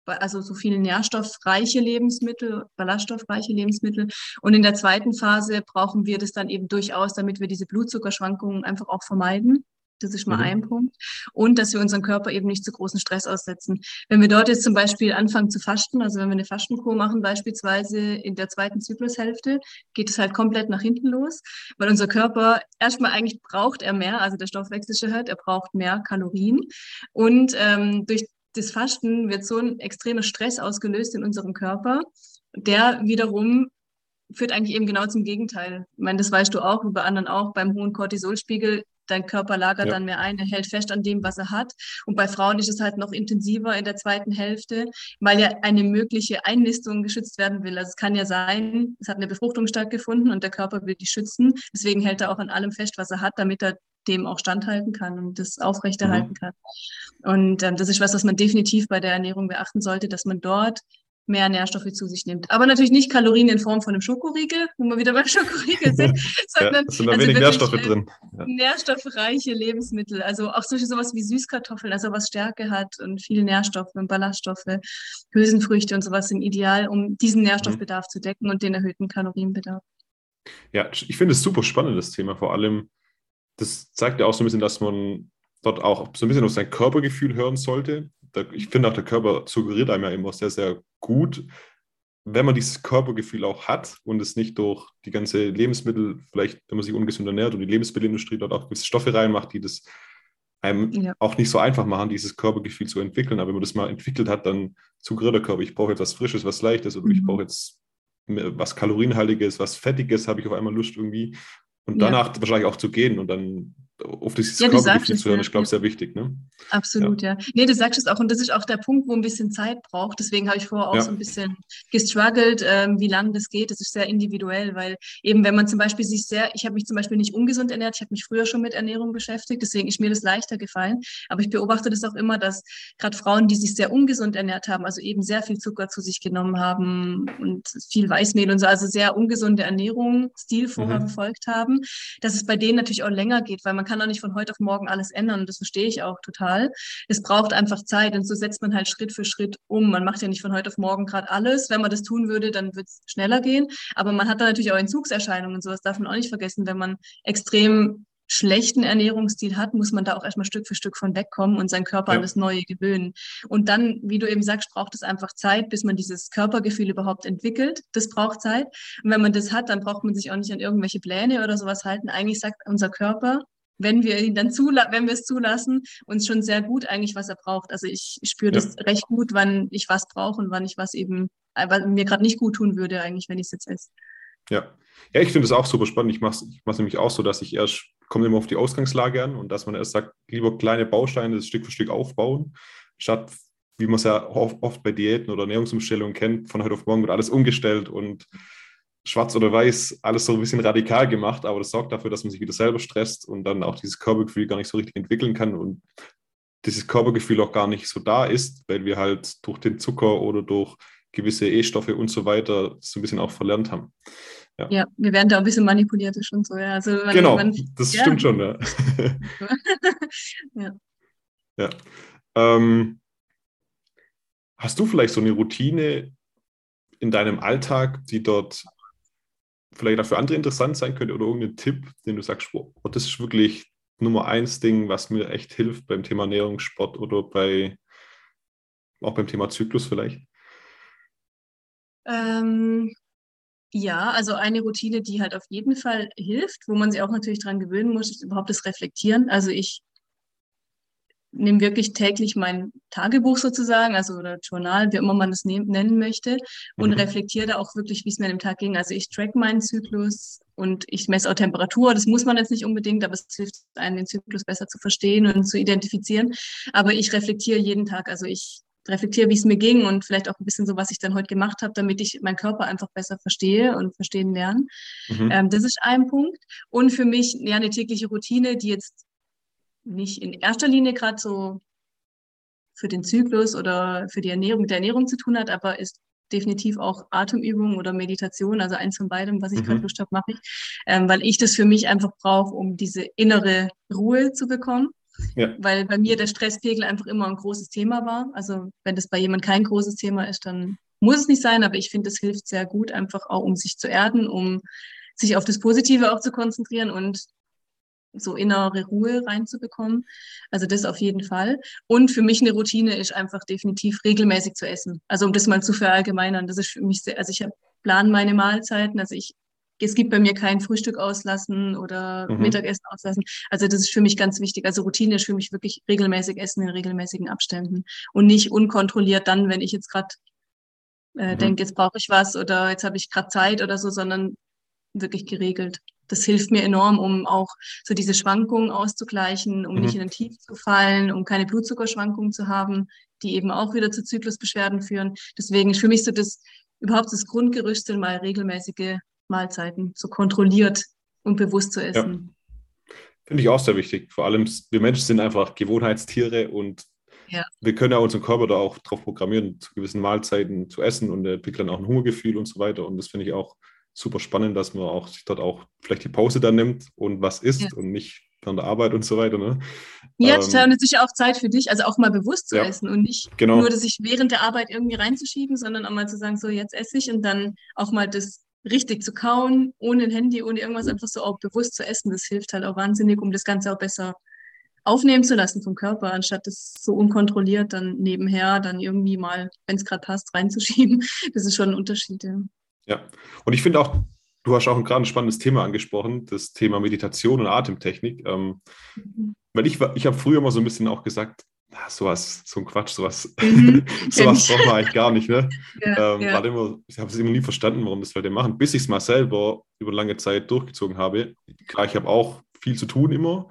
also so viele nährstoffreiche Lebensmittel, ballaststoffreiche Lebensmittel. Und in der zweiten Phase brauchen wir das dann eben durchaus, damit wir diese Blutzuckerschwankungen einfach auch vermeiden. Das ist mal mhm. ein Punkt. Und dass wir unseren Körper eben nicht zu großen Stress aussetzen. Wenn wir dort jetzt zum Beispiel anfangen zu fasten, also wenn wir eine Fastenkur machen, beispielsweise in der zweiten Zyklushälfte, geht es halt komplett nach hinten los, weil unser Körper erstmal eigentlich braucht er mehr, also der Stoffwechsel hört, er braucht mehr Kalorien. Und ähm, durch das Fasten wird so ein extremer Stress ausgelöst in unserem Körper, der wiederum führt eigentlich eben genau zum Gegenteil. Ich meine, das weißt du auch, wie bei anderen auch, beim hohen Cortisolspiegel, dein Körper lagert ja. dann mehr ein, er hält fest an dem, was er hat. Und bei Frauen ist es halt noch intensiver in der zweiten Hälfte, weil ja eine mögliche Einnistung geschützt werden will. Also es kann ja sein, es hat eine Befruchtung stattgefunden und der Körper will die schützen. Deswegen hält er auch an allem fest, was er hat, damit er dem auch standhalten kann und das aufrechterhalten mhm. kann. Und ähm, das ist was, was man definitiv bei der Ernährung beachten sollte, dass man dort mehr Nährstoffe zu sich nimmt. Aber natürlich nicht Kalorien in Form von einem Schokoriegel, wo wir wieder beim Schokoriegel sind, sondern ja, sind da also wenig Nährstoffe äh, drin. Ja. Nährstoffreiche Lebensmittel, also auch solche sowas wie Süßkartoffeln, also was Stärke hat und viele Nährstoffe und Ballaststoffe, Hülsenfrüchte und sowas sind ideal, um diesen Nährstoffbedarf mhm. zu decken und den erhöhten Kalorienbedarf. Ja, ich finde es super spannend, das Thema, vor allem das zeigt ja auch so ein bisschen, dass man dort auch so ein bisschen auf sein Körpergefühl hören sollte. Ich finde auch, der Körper suggeriert einem ja immer sehr, sehr gut, wenn man dieses Körpergefühl auch hat und es nicht durch die ganze Lebensmittel, vielleicht wenn man sich ungesund ernährt und die Lebensmittelindustrie dort auch gewisse Stoffe reinmacht, die das einem ja. auch nicht so einfach machen, dieses Körpergefühl zu entwickeln. Aber wenn man das mal entwickelt hat, dann suggeriert der Körper, ich brauche jetzt was Frisches, was Leichtes oder mhm. ich brauche jetzt was Kalorienhaltiges, was Fettiges, habe ich auf einmal Lust irgendwie und danach ja. wahrscheinlich auch zu gehen und dann auf dieses ja, Körpergefühl zu hören, ich glaube, sehr wichtig. Ne? Absolut, ja. ja. Nee, du sagst es auch. Und das ist auch der Punkt, wo ein bisschen Zeit braucht. Deswegen habe ich vorher auch ja. so ein bisschen gestruggelt, ähm, wie lange das geht. Das ist sehr individuell, weil eben, wenn man zum Beispiel sich sehr, ich habe mich zum Beispiel nicht ungesund ernährt, ich habe mich früher schon mit Ernährung beschäftigt, deswegen ist mir das leichter gefallen. Aber ich beobachte das auch immer, dass gerade Frauen, die sich sehr ungesund ernährt haben, also eben sehr viel Zucker zu sich genommen haben und viel Weißmehl und so, also sehr ungesunde Ernährung, Stil vorher mhm. verfolgt haben, dass es bei denen natürlich auch länger geht, weil man kann auch nicht von heute auf morgen alles ändern und das verstehe ich auch total. Es braucht einfach Zeit und so setzt man halt Schritt für Schritt um. Man macht ja nicht von heute auf morgen gerade alles. Wenn man das tun würde, dann wird es schneller gehen. Aber man hat da natürlich auch Entzugserscheinungen und sowas darf man auch nicht vergessen, wenn man extrem schlechten Ernährungsstil hat, muss man da auch erstmal Stück für Stück von wegkommen und seinen Körper ja. an das Neue gewöhnen. Und dann, wie du eben sagst, braucht es einfach Zeit, bis man dieses Körpergefühl überhaupt entwickelt. Das braucht Zeit. Und wenn man das hat, dann braucht man sich auch nicht an irgendwelche Pläne oder sowas halten. Eigentlich sagt unser Körper, wenn wir ihn dann zulassen, wenn wir es zulassen, uns schon sehr gut eigentlich, was er braucht. Also ich spüre das ja. recht gut, wann ich was brauche und wann ich was eben, äh, was mir gerade nicht gut tun würde, eigentlich, wenn ich es jetzt esse. Ja. Ja, ich finde es auch super spannend. Ich mache es ich nämlich auch so, dass ich erst, komme immer auf die Ausgangslage an und dass man erst sagt, lieber kleine Bausteine Stück für Stück aufbauen, statt, wie man es ja oft bei Diäten oder Ernährungsumstellungen kennt, von heute auf morgen wird alles umgestellt und schwarz oder weiß alles so ein bisschen radikal gemacht, aber das sorgt dafür, dass man sich wieder selber stresst und dann auch dieses Körpergefühl gar nicht so richtig entwickeln kann und dieses Körpergefühl auch gar nicht so da ist, weil wir halt durch den Zucker oder durch gewisse E-Stoffe und so weiter so ein bisschen auch verlernt haben. Ja. ja, wir werden da ein bisschen manipuliert schon so. Ja. Also man, genau, man, das ja. stimmt schon. Ja. ja. ja. Ähm, hast du vielleicht so eine Routine in deinem Alltag, die dort vielleicht auch für andere interessant sein könnte oder irgendein Tipp, den du sagst, oh, das ist wirklich Nummer eins Ding, was mir echt hilft beim Thema Ernährungssport oder bei auch beim Thema Zyklus vielleicht? Ähm, ja, also eine Routine, die halt auf jeden Fall hilft, wo man sich auch natürlich dran gewöhnen muss, ist überhaupt das Reflektieren. Also ich nehme wirklich täglich mein Tagebuch sozusagen, also oder Journal, wie immer man das nennen möchte, und mhm. reflektiere da auch wirklich, wie es mir an dem Tag ging. Also ich track meinen Zyklus und ich messe auch Temperatur. Das muss man jetzt nicht unbedingt, aber es hilft einem, den Zyklus besser zu verstehen und zu identifizieren. Aber ich reflektiere jeden Tag. Also ich reflektiere, wie es mir ging und vielleicht auch ein bisschen so, was ich dann heute gemacht habe, damit ich meinen Körper einfach besser verstehe und verstehen lerne. Mhm. Ähm, das ist ein Punkt. Und für mich ja eine tägliche Routine, die jetzt nicht in erster Linie gerade so für den Zyklus oder für die Ernährung mit der Ernährung zu tun hat, aber ist definitiv auch Atemübung oder Meditation, also eins von beidem, was ich mhm. gerade Lust habe, mache ich, ähm, weil ich das für mich einfach brauche, um diese innere Ruhe zu bekommen. Ja. Weil bei mir der Stresspegel einfach immer ein großes Thema war. Also wenn das bei jemand kein großes Thema ist, dann muss es nicht sein, aber ich finde, es hilft sehr gut, einfach auch um sich zu erden, um sich auf das Positive auch zu konzentrieren und so innere Ruhe reinzubekommen. Also das auf jeden Fall. Und für mich eine Routine ist einfach definitiv regelmäßig zu essen. Also um das mal zu verallgemeinern, das ist für mich sehr, also ich plane meine Mahlzeiten, also ich es gibt bei mir kein Frühstück auslassen oder mhm. Mittagessen auslassen. Also das ist für mich ganz wichtig. Also Routine ist für mich wirklich regelmäßig essen in regelmäßigen Abständen und nicht unkontrolliert dann, wenn ich jetzt gerade äh, mhm. denke, jetzt brauche ich was oder jetzt habe ich gerade Zeit oder so, sondern wirklich geregelt das hilft mir enorm, um auch so diese Schwankungen auszugleichen, um mhm. nicht in den Tief zu fallen, um keine Blutzuckerschwankungen zu haben, die eben auch wieder zu Zyklusbeschwerden führen. Deswegen ist für mich so das überhaupt das Grundgerüst sind mal regelmäßige Mahlzeiten, so kontrolliert und bewusst zu essen. Ja. Finde ich auch sehr wichtig. Vor allem, wir Menschen sind einfach Gewohnheitstiere und ja. wir können ja unseren Körper da auch darauf programmieren, zu gewissen Mahlzeiten zu essen und entwickeln auch ein Hungergefühl und so weiter. Und das finde ich auch super spannend, dass man auch sich dort auch vielleicht die Pause dann nimmt und was isst ja. und nicht während der Arbeit und so weiter. Ne? Ja, ähm, total. Und es ist ja auch Zeit für dich, also auch mal bewusst zu ja, essen und nicht genau. nur, dass ich während der Arbeit irgendwie reinzuschieben, sondern auch mal zu sagen, so jetzt esse ich und dann auch mal das richtig zu kauen, ohne ein Handy, ohne irgendwas, einfach so auch bewusst zu essen. Das hilft halt auch wahnsinnig, um das Ganze auch besser aufnehmen zu lassen vom Körper, anstatt das so unkontrolliert dann nebenher dann irgendwie mal, wenn es gerade passt, reinzuschieben. Das ist schon ein Unterschied. Ja. Ja, und ich finde auch, du hast auch gerade ein spannendes Thema angesprochen, das Thema Meditation und Atemtechnik. Ähm, mhm. Weil ich, ich habe früher mal so ein bisschen auch gesagt, na, sowas, so ein Quatsch, sowas, mhm, sowas braucht man eigentlich gar nicht. Ne? Ja, ähm, ja. Immer, ich habe es immer nie verstanden, warum das Leute machen, bis ich es mal selber über lange Zeit durchgezogen habe. Klar, ich habe auch viel zu tun immer,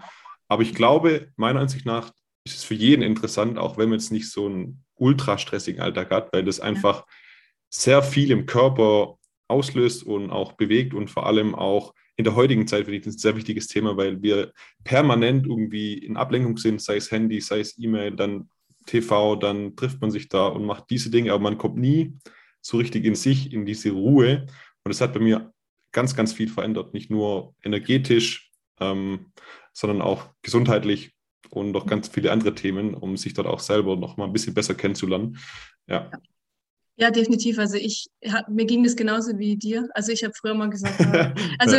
aber ich glaube, meiner Ansicht nach ist es für jeden interessant, auch wenn man jetzt nicht so einen ultra stressigen Alltag hat, weil das einfach sehr viel im Körper auslöst und auch bewegt und vor allem auch in der heutigen Zeit finde ich das ein sehr wichtiges Thema, weil wir permanent irgendwie in Ablenkung sind, sei es Handy, sei es E-Mail, dann TV, dann trifft man sich da und macht diese Dinge, aber man kommt nie so richtig in sich, in diese Ruhe. Und das hat bei mir ganz, ganz viel verändert, nicht nur energetisch, ähm, sondern auch gesundheitlich und noch ganz viele andere Themen, um sich dort auch selber noch mal ein bisschen besser kennenzulernen. Ja. Ja, definitiv. Also ich hab, mir ging das genauso wie dir. Also ich habe früher mal gesagt, also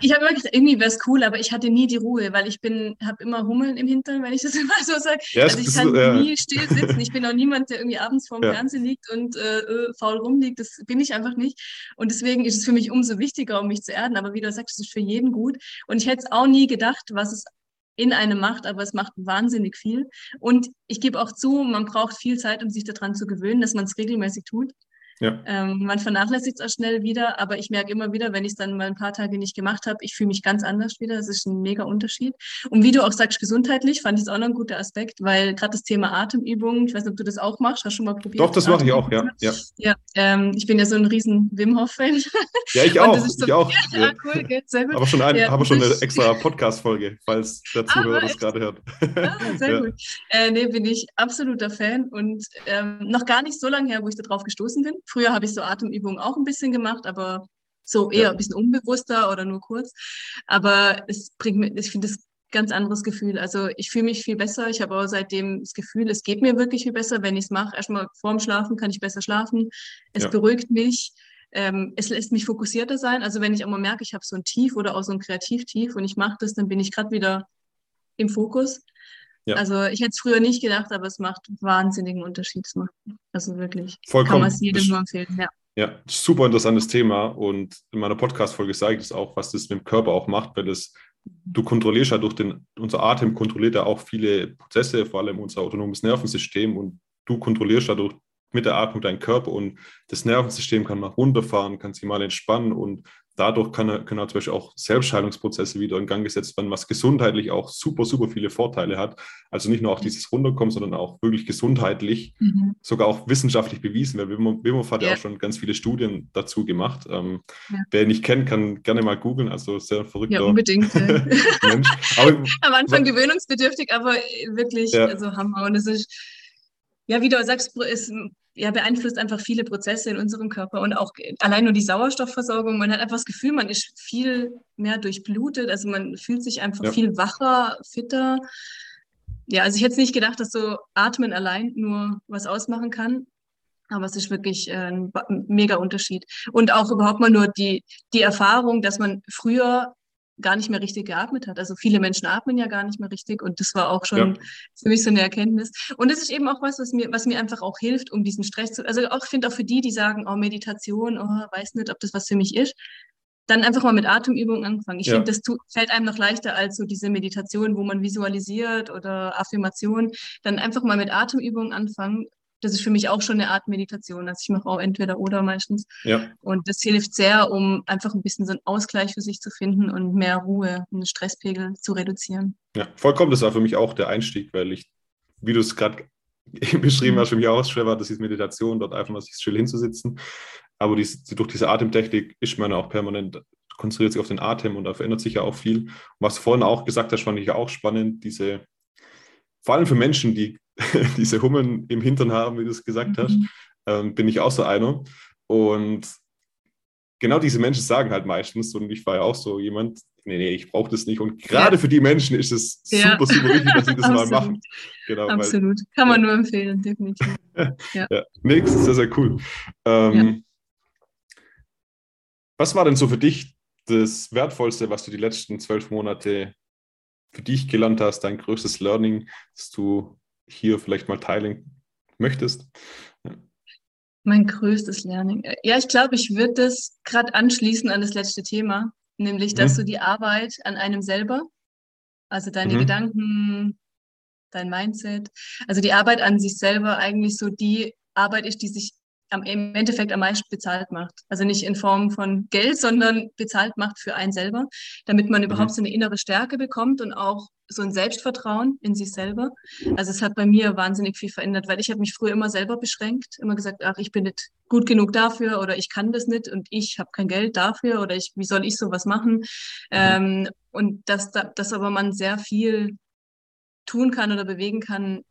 ich habe immer gesagt, irgendwie wäre es cool, aber ich hatte nie die Ruhe, weil ich bin, habe immer Hummeln im Hintern, wenn ich das immer so sage. Ja, also ich kann ja. nie still sitzen. Ich bin auch niemand, der irgendwie abends vorm ja. Fernsehen liegt und äh, äh, faul rumliegt. Das bin ich einfach nicht. Und deswegen ist es für mich umso wichtiger, um mich zu erden. Aber wie du sagst, es ist für jeden gut. Und ich hätte es auch nie gedacht, was es in einem macht, aber es macht wahnsinnig viel. Und ich gebe auch zu, man braucht viel Zeit, um sich daran zu gewöhnen, dass man es regelmäßig tut. Ja. Ähm, man vernachlässigt es auch schnell wieder, aber ich merke immer wieder, wenn ich es dann mal ein paar Tage nicht gemacht habe, ich fühle mich ganz anders wieder. Das ist ein mega Unterschied. Und wie du auch sagst, gesundheitlich fand ich es auch noch ein guter Aspekt, weil gerade das Thema Atemübungen, ich weiß nicht, ob du das auch machst, hast du schon mal probiert? Doch, das mache ich auch, ja. Ja, ja ähm, ich bin ja so ein riesen Wim Hof-Fan. Ja, ich auch. So, ich auch. Ja, ja. cool, geht, sehr gut. Aber schon, ein, ja, aber schon eine extra Podcast-Folge, falls der ah, Zuhörer das gerade hört. Ah, sehr gut. Äh, nee, bin ich absoluter Fan und ähm, noch gar nicht so lange her, wo ich darauf gestoßen bin. Früher habe ich so Atemübungen auch ein bisschen gemacht, aber so eher ja. ein bisschen unbewusster oder nur kurz. Aber es bringt mir, ich finde es ganz anderes Gefühl. Also ich fühle mich viel besser. Ich habe auch seitdem das Gefühl, es geht mir wirklich viel besser, wenn ich es mache. Erstmal vorm Schlafen kann ich besser schlafen. Es ja. beruhigt mich. Ähm, es lässt mich fokussierter sein. Also wenn ich auch mal merke, ich habe so ein Tief oder auch so ein Kreativtief und ich mache das, dann bin ich gerade wieder im Fokus. Ja. Also ich hätte es früher nicht gedacht, aber es macht wahnsinnigen Unterschied. Also wirklich. Vollkommen. Kann man es jedem nur empfehlen. Ja. Ja, super interessantes Thema und in meiner Podcast-Folge sage ich es auch, was das mit dem Körper auch macht, weil das, du kontrollierst ja durch den, unser Atem kontrolliert ja auch viele Prozesse, vor allem unser autonomes Nervensystem und du kontrollierst dadurch mit der Atmung deinen Körper und das Nervensystem kann mal runterfahren, kann sich mal entspannen und dadurch kann, können zum Beispiel auch Selbstheilungsprozesse wieder in Gang gesetzt werden, was gesundheitlich auch super, super viele Vorteile hat. Also nicht nur auch dieses Runterkommen, sondern auch wirklich gesundheitlich, mhm. sogar auch wissenschaftlich bewiesen, weil Wim Hof hat ja. ja. auch schon ganz viele Studien dazu gemacht. Ähm, ja. Wer ihn nicht kennt, kann gerne mal googeln, also sehr verrückter ja, unbedingt, Mensch. Aber, Am Anfang gewöhnungsbedürftig, aber wirklich, also Hammer. Und es ist, ja, wie du sagst, ist ja, beeinflusst einfach viele Prozesse in unserem Körper und auch allein nur die Sauerstoffversorgung. Man hat einfach das Gefühl, man ist viel mehr durchblutet, also man fühlt sich einfach ja. viel wacher, fitter. Ja, also ich hätte nicht gedacht, dass so Atmen allein nur was ausmachen kann. Aber es ist wirklich äh, ein mega Unterschied. Und auch überhaupt mal nur die, die Erfahrung, dass man früher gar nicht mehr richtig geatmet hat. Also viele Menschen atmen ja gar nicht mehr richtig und das war auch schon ja. für mich so eine Erkenntnis. Und es ist eben auch was, was mir, was mir einfach auch hilft, um diesen Stress zu, also auch, ich finde auch für die, die sagen, oh, Meditation, oh, weiß nicht, ob das was für mich ist, dann einfach mal mit Atemübungen anfangen. Ich ja. finde, das tut, fällt einem noch leichter als so diese Meditation, wo man visualisiert oder Affirmation. Dann einfach mal mit Atemübungen anfangen das ist für mich auch schon eine Art Meditation. Also ich mache auch entweder oder meistens. Ja. Und das hilft sehr, um einfach ein bisschen so einen Ausgleich für sich zu finden und mehr Ruhe und Stresspegel zu reduzieren. Ja, vollkommen. Das war für mich auch der Einstieg, weil ich, wie du es gerade beschrieben hast, für mich auch schwer war, das ist Meditation, dort einfach mal sich still hinzusitzen. Aber dies, durch diese Atemtechnik ist man auch permanent konzentriert sich auf den Atem und da verändert sich ja auch viel. Und was du vorhin auch gesagt hast, fand ich ja auch spannend, diese, vor allem für Menschen, die diese Hummeln im Hintern haben, wie du es gesagt mhm. hast, ähm, bin ich auch so einer. Und genau diese Menschen sagen halt meistens, und ich war ja auch so jemand, nee, nee, ich brauche das nicht. Und gerade ja. für die Menschen ist es ja. super, super wichtig, dass sie das mal machen. Genau, Absolut. Weil, Kann man ja. nur empfehlen, definitiv. ja. ja. Nee, sehr, sehr cool. Ähm, was war denn so für dich das Wertvollste, was du die letzten zwölf Monate für dich gelernt hast, dein größtes Learning, das du hier vielleicht mal teilen möchtest? Mein größtes Learning. Ja, ich glaube, ich würde das gerade anschließen an das letzte Thema, nämlich, dass mhm. du die Arbeit an einem selber, also deine mhm. Gedanken, dein Mindset, also die Arbeit an sich selber eigentlich so die Arbeit ist, die sich am, im Endeffekt am meisten bezahlt macht. Also nicht in Form von Geld, sondern bezahlt macht für einen selber, damit man überhaupt mhm. so eine innere Stärke bekommt und auch so ein Selbstvertrauen in sich selber. Also es hat bei mir wahnsinnig viel verändert, weil ich habe mich früher immer selber beschränkt, immer gesagt, ach, ich bin nicht gut genug dafür oder ich kann das nicht und ich habe kein Geld dafür oder ich, wie soll ich sowas machen? Mhm. Ähm, und dass, dass aber man sehr viel tun kann oder bewegen kann,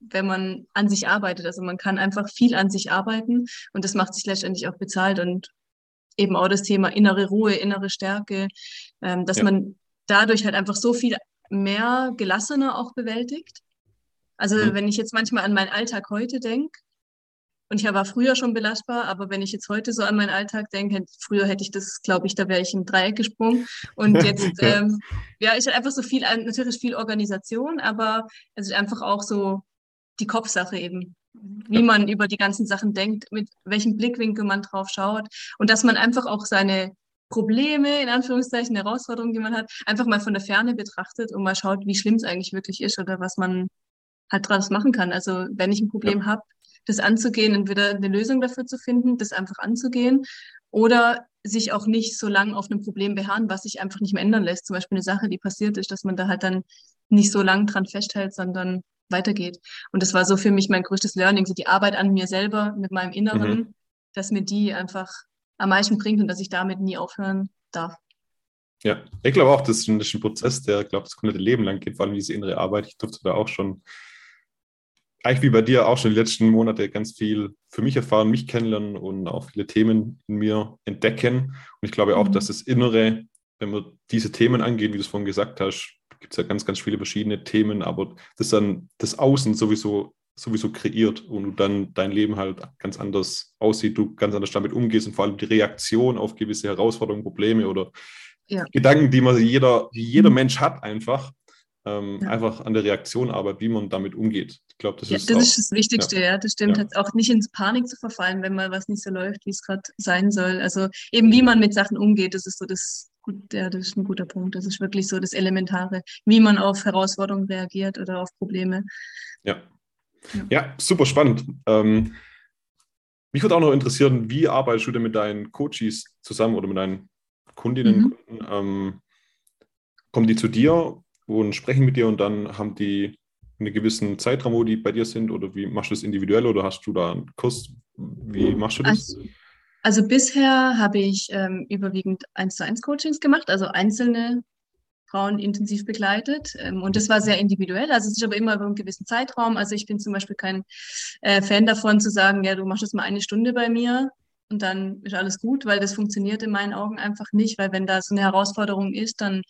wenn man an sich arbeitet. Also man kann einfach viel an sich arbeiten und das macht sich letztendlich auch bezahlt und eben auch das Thema innere Ruhe, innere Stärke, ähm, dass ja. man dadurch halt einfach so viel mehr gelassener auch bewältigt. Also mhm. wenn ich jetzt manchmal an meinen Alltag heute denke, Und ich war früher schon belastbar, aber wenn ich jetzt heute so an meinen Alltag denke, früher hätte ich das, glaube ich, da wäre ich im Dreieck gesprungen. Und jetzt, ja, ähm, ja ich hatte einfach so viel, natürlich viel Organisation, aber es ist einfach auch so die Kopfsache eben wie man über die ganzen Sachen denkt, mit welchem Blickwinkel man drauf schaut und dass man einfach auch seine Probleme, in Anführungszeichen, Herausforderungen, die man hat, einfach mal von der Ferne betrachtet und mal schaut, wie schlimm es eigentlich wirklich ist oder was man halt draus machen kann. Also wenn ich ein Problem ja. habe, das anzugehen, entweder eine Lösung dafür zu finden, das einfach anzugehen oder sich auch nicht so lange auf einem Problem beharren, was sich einfach nicht mehr ändern lässt. Zum Beispiel eine Sache, die passiert ist, dass man da halt dann nicht so lange dran festhält, sondern weitergeht. Und das war so für mich mein größtes Learning, so die Arbeit an mir selber, mit meinem Inneren, mhm. dass mir die einfach am meisten bringt und dass ich damit nie aufhören darf. Ja, ich glaube auch, das ist ein, Prozess, der, glaube das komplette Leben lang geht, vor allem diese innere Arbeit. Ich durfte da auch schon, eigentlich wie bei dir, auch schon die letzten Monate ganz viel für mich erfahren, mich kennenlernen und auch viele Themen in mir entdecken. Und ich glaube auch, mhm. dass das Innere, wenn wir diese Themen angehen, wie du es vorhin gesagt hast, gibt es ja ganz, ganz viele verschiedene Themen, aber das dann das Außen sowieso sowieso kreiert und du dann dein Leben halt ganz anders aussieht, du ganz anders damit umgehst und vor allem die Reaktion auf gewisse Herausforderungen, Probleme oder ja. Gedanken, die man jeder, die jeder mhm. Mensch hat, einfach, ähm, ja. einfach an der Reaktion arbeitet, wie man damit umgeht. Ich glaube, das, ja, ist, das auch, ist das Wichtigste, ja, das stimmt. Ja. Auch nicht ins Panik zu verfallen, wenn mal was nicht so läuft, wie es gerade sein soll. Also eben wie man mit Sachen umgeht, das ist so das, ja, das ist ein guter Punkt. Das ist wirklich so das Elementare, wie man auf Herausforderungen reagiert oder auf Probleme. Ja, ja, super spannend. Ähm, mich würde auch noch interessieren, wie arbeitest du denn mit deinen Coaches zusammen oder mit deinen Kundinnen? Mhm. Kunden? Ähm, kommen die zu dir und sprechen mit dir und dann haben die einen gewissen Zeitraum, wo die bei dir sind oder wie machst du das individuell oder hast du da einen Kurs? Wie machst du das? Also, also bisher habe ich ähm, überwiegend 1 zu 1 Coachings gemacht, also einzelne Frauen intensiv begleitet. Ähm, und das war sehr individuell. Also es ist aber immer über einen gewissen Zeitraum. Also ich bin zum Beispiel kein äh, Fan davon zu sagen, ja, du machst das mal eine Stunde bei mir und dann ist alles gut, weil das funktioniert in meinen Augen einfach nicht, weil wenn da so eine Herausforderung ist, dann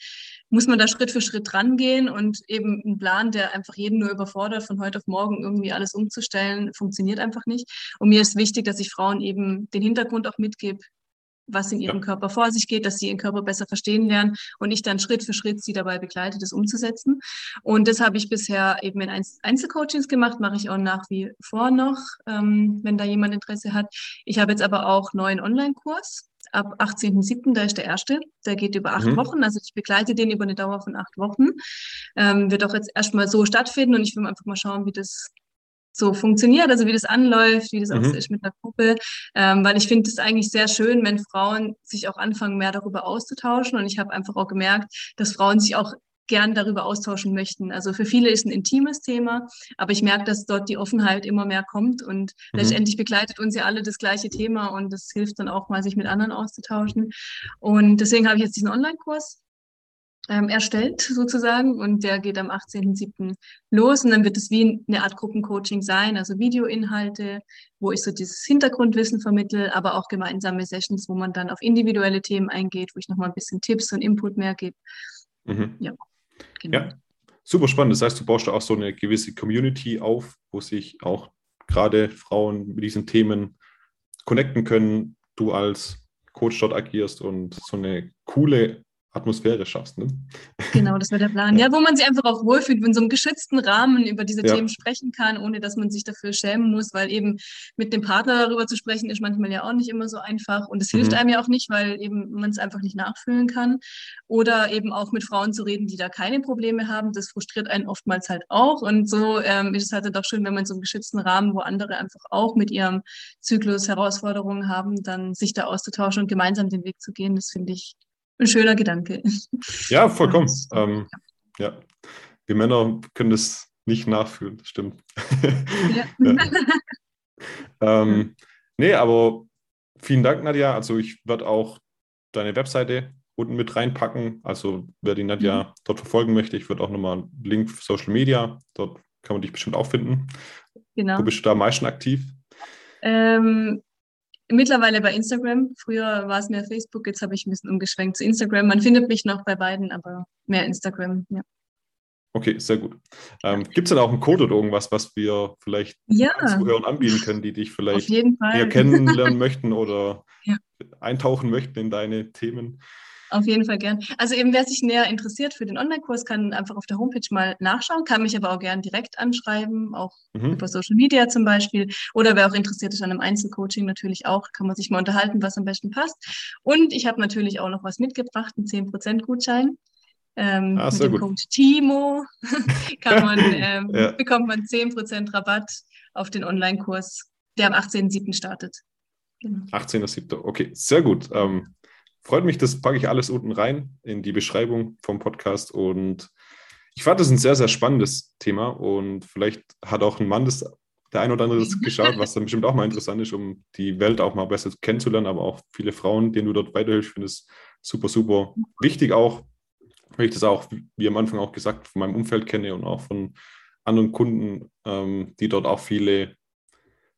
muss man da Schritt für Schritt rangehen und eben ein Plan, der einfach jeden nur überfordert, von heute auf morgen irgendwie alles umzustellen, funktioniert einfach nicht. Und mir ist wichtig, dass ich Frauen eben den Hintergrund auch mitgebe, was in ihrem ja. Körper vor sich geht, dass sie ihren Körper besser verstehen lernen und ich dann Schritt für Schritt sie dabei begleite, das umzusetzen. Und das habe ich bisher eben in Einzelcoachings gemacht, mache ich auch nach wie vor noch, ähm, wenn da jemand Interesse hat. Ich habe jetzt aber auch neuen Online-Kurs. Ab 18.07., da ist der erste, der geht über acht mhm. Wochen. Also ich begleite den über eine Dauer von acht Wochen. Ähm, wird auch jetzt erstmal so stattfinden und ich will einfach mal schauen, wie das so funktioniert, also wie das anläuft, wie das mhm. auch ist mit einer Gruppe, ähm, weil ich finde es eigentlich sehr schön, wenn Frauen sich auch anfangen, mehr darüber auszutauschen und ich habe einfach auch gemerkt, dass Frauen sich auch gern darüber austauschen möchten. Also für viele ist ein intimes Thema, aber ich merke, dass dort die Offenheit immer mehr kommt und mhm. letztendlich begleitet uns ja alle das gleiche Thema und das hilft dann auch mal, sich mit anderen auszutauschen. Und deswegen habe ich jetzt diesen Online-Kurs ähm, erstellt sozusagen und der geht am 18.07. los und dann wird es wie eine Art Gruppencoaching sein, also Videoinhalte, wo ich so dieses Hintergrundwissen vermittel, aber auch gemeinsame Sessions, wo man dann auf individuelle Themen eingeht, wo ich nochmal ein bisschen Tipps und Input mehr gebe. Mhm. Ja, genau. ja, super spannend. Das heißt, du baust da auch so eine gewisse Community auf, wo sich auch gerade Frauen mit diesen Themen connecten können, du als Coach dort agierst und so eine coole Atmosphäre schaffst. Ne? Genau, das wäre der Plan. Ja. ja. wo man sich einfach auch wohlfühlt, in so einem geschützten Rahmen über diese ja. Themen sprechen kann, ohne dass man sich dafür schämen muss, weil eben mit dem Partner darüber zu sprechen, ist manchmal ja auch nicht immer so einfach. Und es mhm. hilft einem ja auch nicht, weil eben man es einfach nicht nachfühlen kann. Oder eben auch mit Frauen zu reden, die da keine Probleme haben. Das frustriert einen oftmals halt auch. Und so ähm, ist es halt doch schön, wenn man so einem geschützten Rahmen, wo andere einfach auch mit ihrem Zyklus Herausforderungen haben, dann sich da auszutauschen und gemeinsam den Weg zu gehen. Das finde ich ein schöner Gedanke. Ja, vollkommen. Ähm, ja. Wir Männer können das nicht nachfühlen, das stimmt. Ja. ja. ähm, nee, aber vielen Dank, Nadja. Also ich werde auch deine Webseite unten mit reinpacken. Also wer die Nadja mhm. dort verfolgen möchte, ich würde auch nochmal einen Link für Social Media. Dort kann man dich bestimmt auch finden. Genau. Wo bist du da am meisten aktiv? Ähm, Mittlerweile bei Instagram. Früher war es mehr Facebook, jetzt habe ich ein bisschen umgeschwenkt zu Instagram. Man findet mich noch bei beiden, aber mehr Instagram, ja. Okay, sehr gut. Ähm, Gibt es denn auch einen Code oder irgendwas, was wir vielleicht ja. Zuhörern anbieten können, die dich vielleicht näher kennenlernen möchten oder ja. eintauchen möchten in deine Themen? Auf jeden Fall gern. Also eben, wer sich näher interessiert für den Online-Kurs, kann einfach auf der Homepage mal nachschauen, kann mich aber auch gern direkt anschreiben, auch mhm. über Social Media zum Beispiel. Oder wer auch interessiert ist an einem Einzelcoaching natürlich auch, kann man sich mal unterhalten, was am besten passt. Und ich habe natürlich auch noch was mitgebracht, einen 10% Gutschein. Ähm, ah, mit dem gut. Code Timo kann man, ähm, ja. bekommt man 10% Rabatt auf den Online-Kurs, der am 18.07. startet. Genau. 18.07. Okay, sehr gut. Ähm, freut mich, das packe ich alles unten rein in die Beschreibung vom Podcast. Und ich fand das ein sehr, sehr spannendes Thema. Und vielleicht hat auch ein Mann das der ein oder andere das geschaut, was dann bestimmt auch mal interessant ist, um die Welt auch mal besser kennenzulernen, aber auch viele Frauen, denen du dort weiterhilfst, finde ich super, super wichtig auch, weil ich das auch, wie am Anfang auch gesagt, von meinem Umfeld kenne und auch von anderen Kunden, ähm, die dort auch viele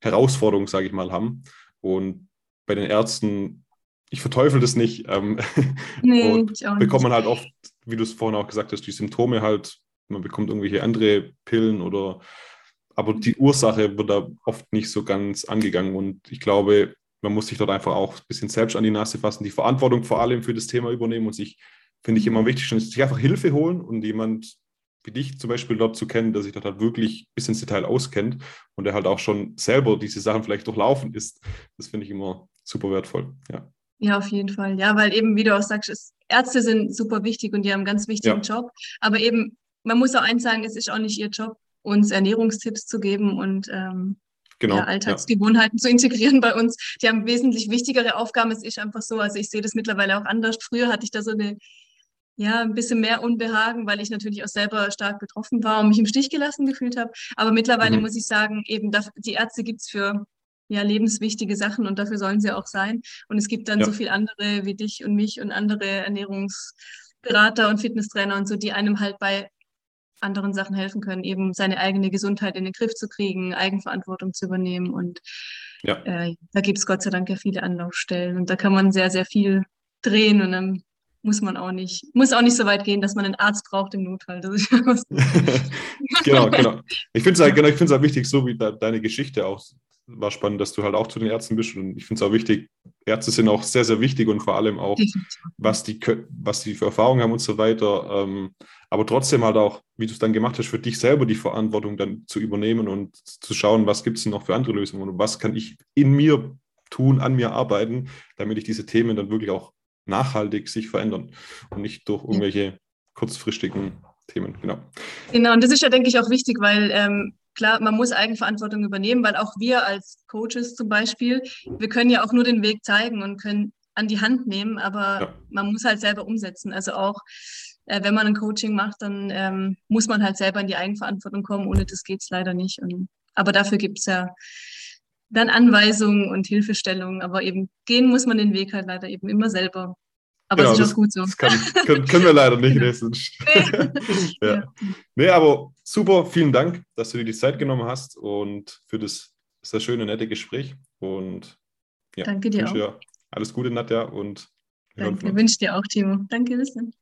Herausforderungen, sage ich mal, haben. Und bei den Ärzten ich verteufel das nicht. Ähm, nee, und bekommt man halt oft, wie du es vorhin auch gesagt hast, die Symptome halt, man bekommt irgendwelche andere Pillen oder aber die Ursache wird da oft nicht so ganz angegangen. Und ich glaube, man muss sich dort einfach auch ein bisschen selbst an die Nase fassen, die Verantwortung vor allem für das Thema übernehmen und sich, finde ich immer wichtig, sich einfach Hilfe holen und jemand wie dich zum Beispiel dort zu kennen, der sich dort halt wirklich bis ins Detail auskennt und der halt auch schon selber diese Sachen vielleicht durchlaufen ist. Das finde ich immer super wertvoll. Ja. Ja, auf jeden Fall. Ja, weil eben, wie du auch sagst, ist, Ärzte sind super wichtig und die haben einen ganz wichtigen ja. Job. Aber eben, man muss auch eins sagen, es ist auch nicht ihr Job, uns Ernährungstipps zu geben und ähm, genau, ja, Alltagsgewohnheiten ja. zu integrieren bei uns. Die haben wesentlich wichtigere Aufgaben. Es ist einfach so, also ich sehe das mittlerweile auch anders. Früher hatte ich da so eine, ja, ein bisschen mehr Unbehagen, weil ich natürlich auch selber stark betroffen war und mich im Stich gelassen gefühlt habe. Aber mittlerweile mhm. muss ich sagen, eben die Ärzte gibt's für ja, lebenswichtige Sachen und dafür sollen sie auch sein. Und es gibt dann ja. so viel andere wie dich und mich und andere Ernährungsberater und Fitnesstrainer und so, die einem halt bei anderen Sachen helfen können, eben seine eigene Gesundheit in den Griff zu kriegen, Eigenverantwortung zu übernehmen. Und ja. äh, da gibt es Gott sei Dank ja viele Anlaufstellen. Und da kann man sehr, sehr viel drehen und dann muss man auch nicht, muss auch nicht so weit gehen, dass man einen Arzt braucht im Notfall. genau, genau. Ich finde es halt, genau, halt wichtig, so wie da, deine Geschichte auch war spannend, dass du halt auch zu den Ärzten bist. Und ich finde es auch wichtig, Ärzte sind auch sehr, sehr wichtig und vor allem auch, was die, was die für Erfahrungen haben und so weiter. Ähm, aber trotzdem halt auch, wie du es dann gemacht hast, für dich selber die Verantwortung dann zu übernehmen und zu schauen, was gibt es denn noch für andere Lösungen und was kann ich in mir tun, an mir arbeiten, damit ich diese Themen dann wirklich auch nachhaltig sich verändern und nicht durch irgendwelche kurzfristigen Themen. Genau. Genau, und das ist ja, denke ich, auch wichtig, weil ähm, klar, man muss Eigenverantwortung übernehmen, weil auch wir als Coaches zum Beispiel, wir können ja auch nur den Weg zeigen und können an die Hand nehmen, aber ja. man muss halt selber umsetzen. Also auch äh, wenn man ein Coaching macht, dann ähm, muss man halt selber in die Eigenverantwortung kommen. Ohne das geht es leider nicht. Und, aber dafür gibt es ja dann Anweisungen und Hilfestellungen. Aber eben gehen muss man den Weg halt leider eben immer selber. Aber genau, es ist auch gut so. Das kann, können, können, wir leider nicht. Nee. ja. Nee, aber super, vielen Dank, dass du dir die Zeit genommen hast und für das sehr schöne, nette Gespräch. Und ja, Danke dir auch. alles Gute, Nadja. Und Danke, wünsche dir auch, Timo. Danke, bis dann.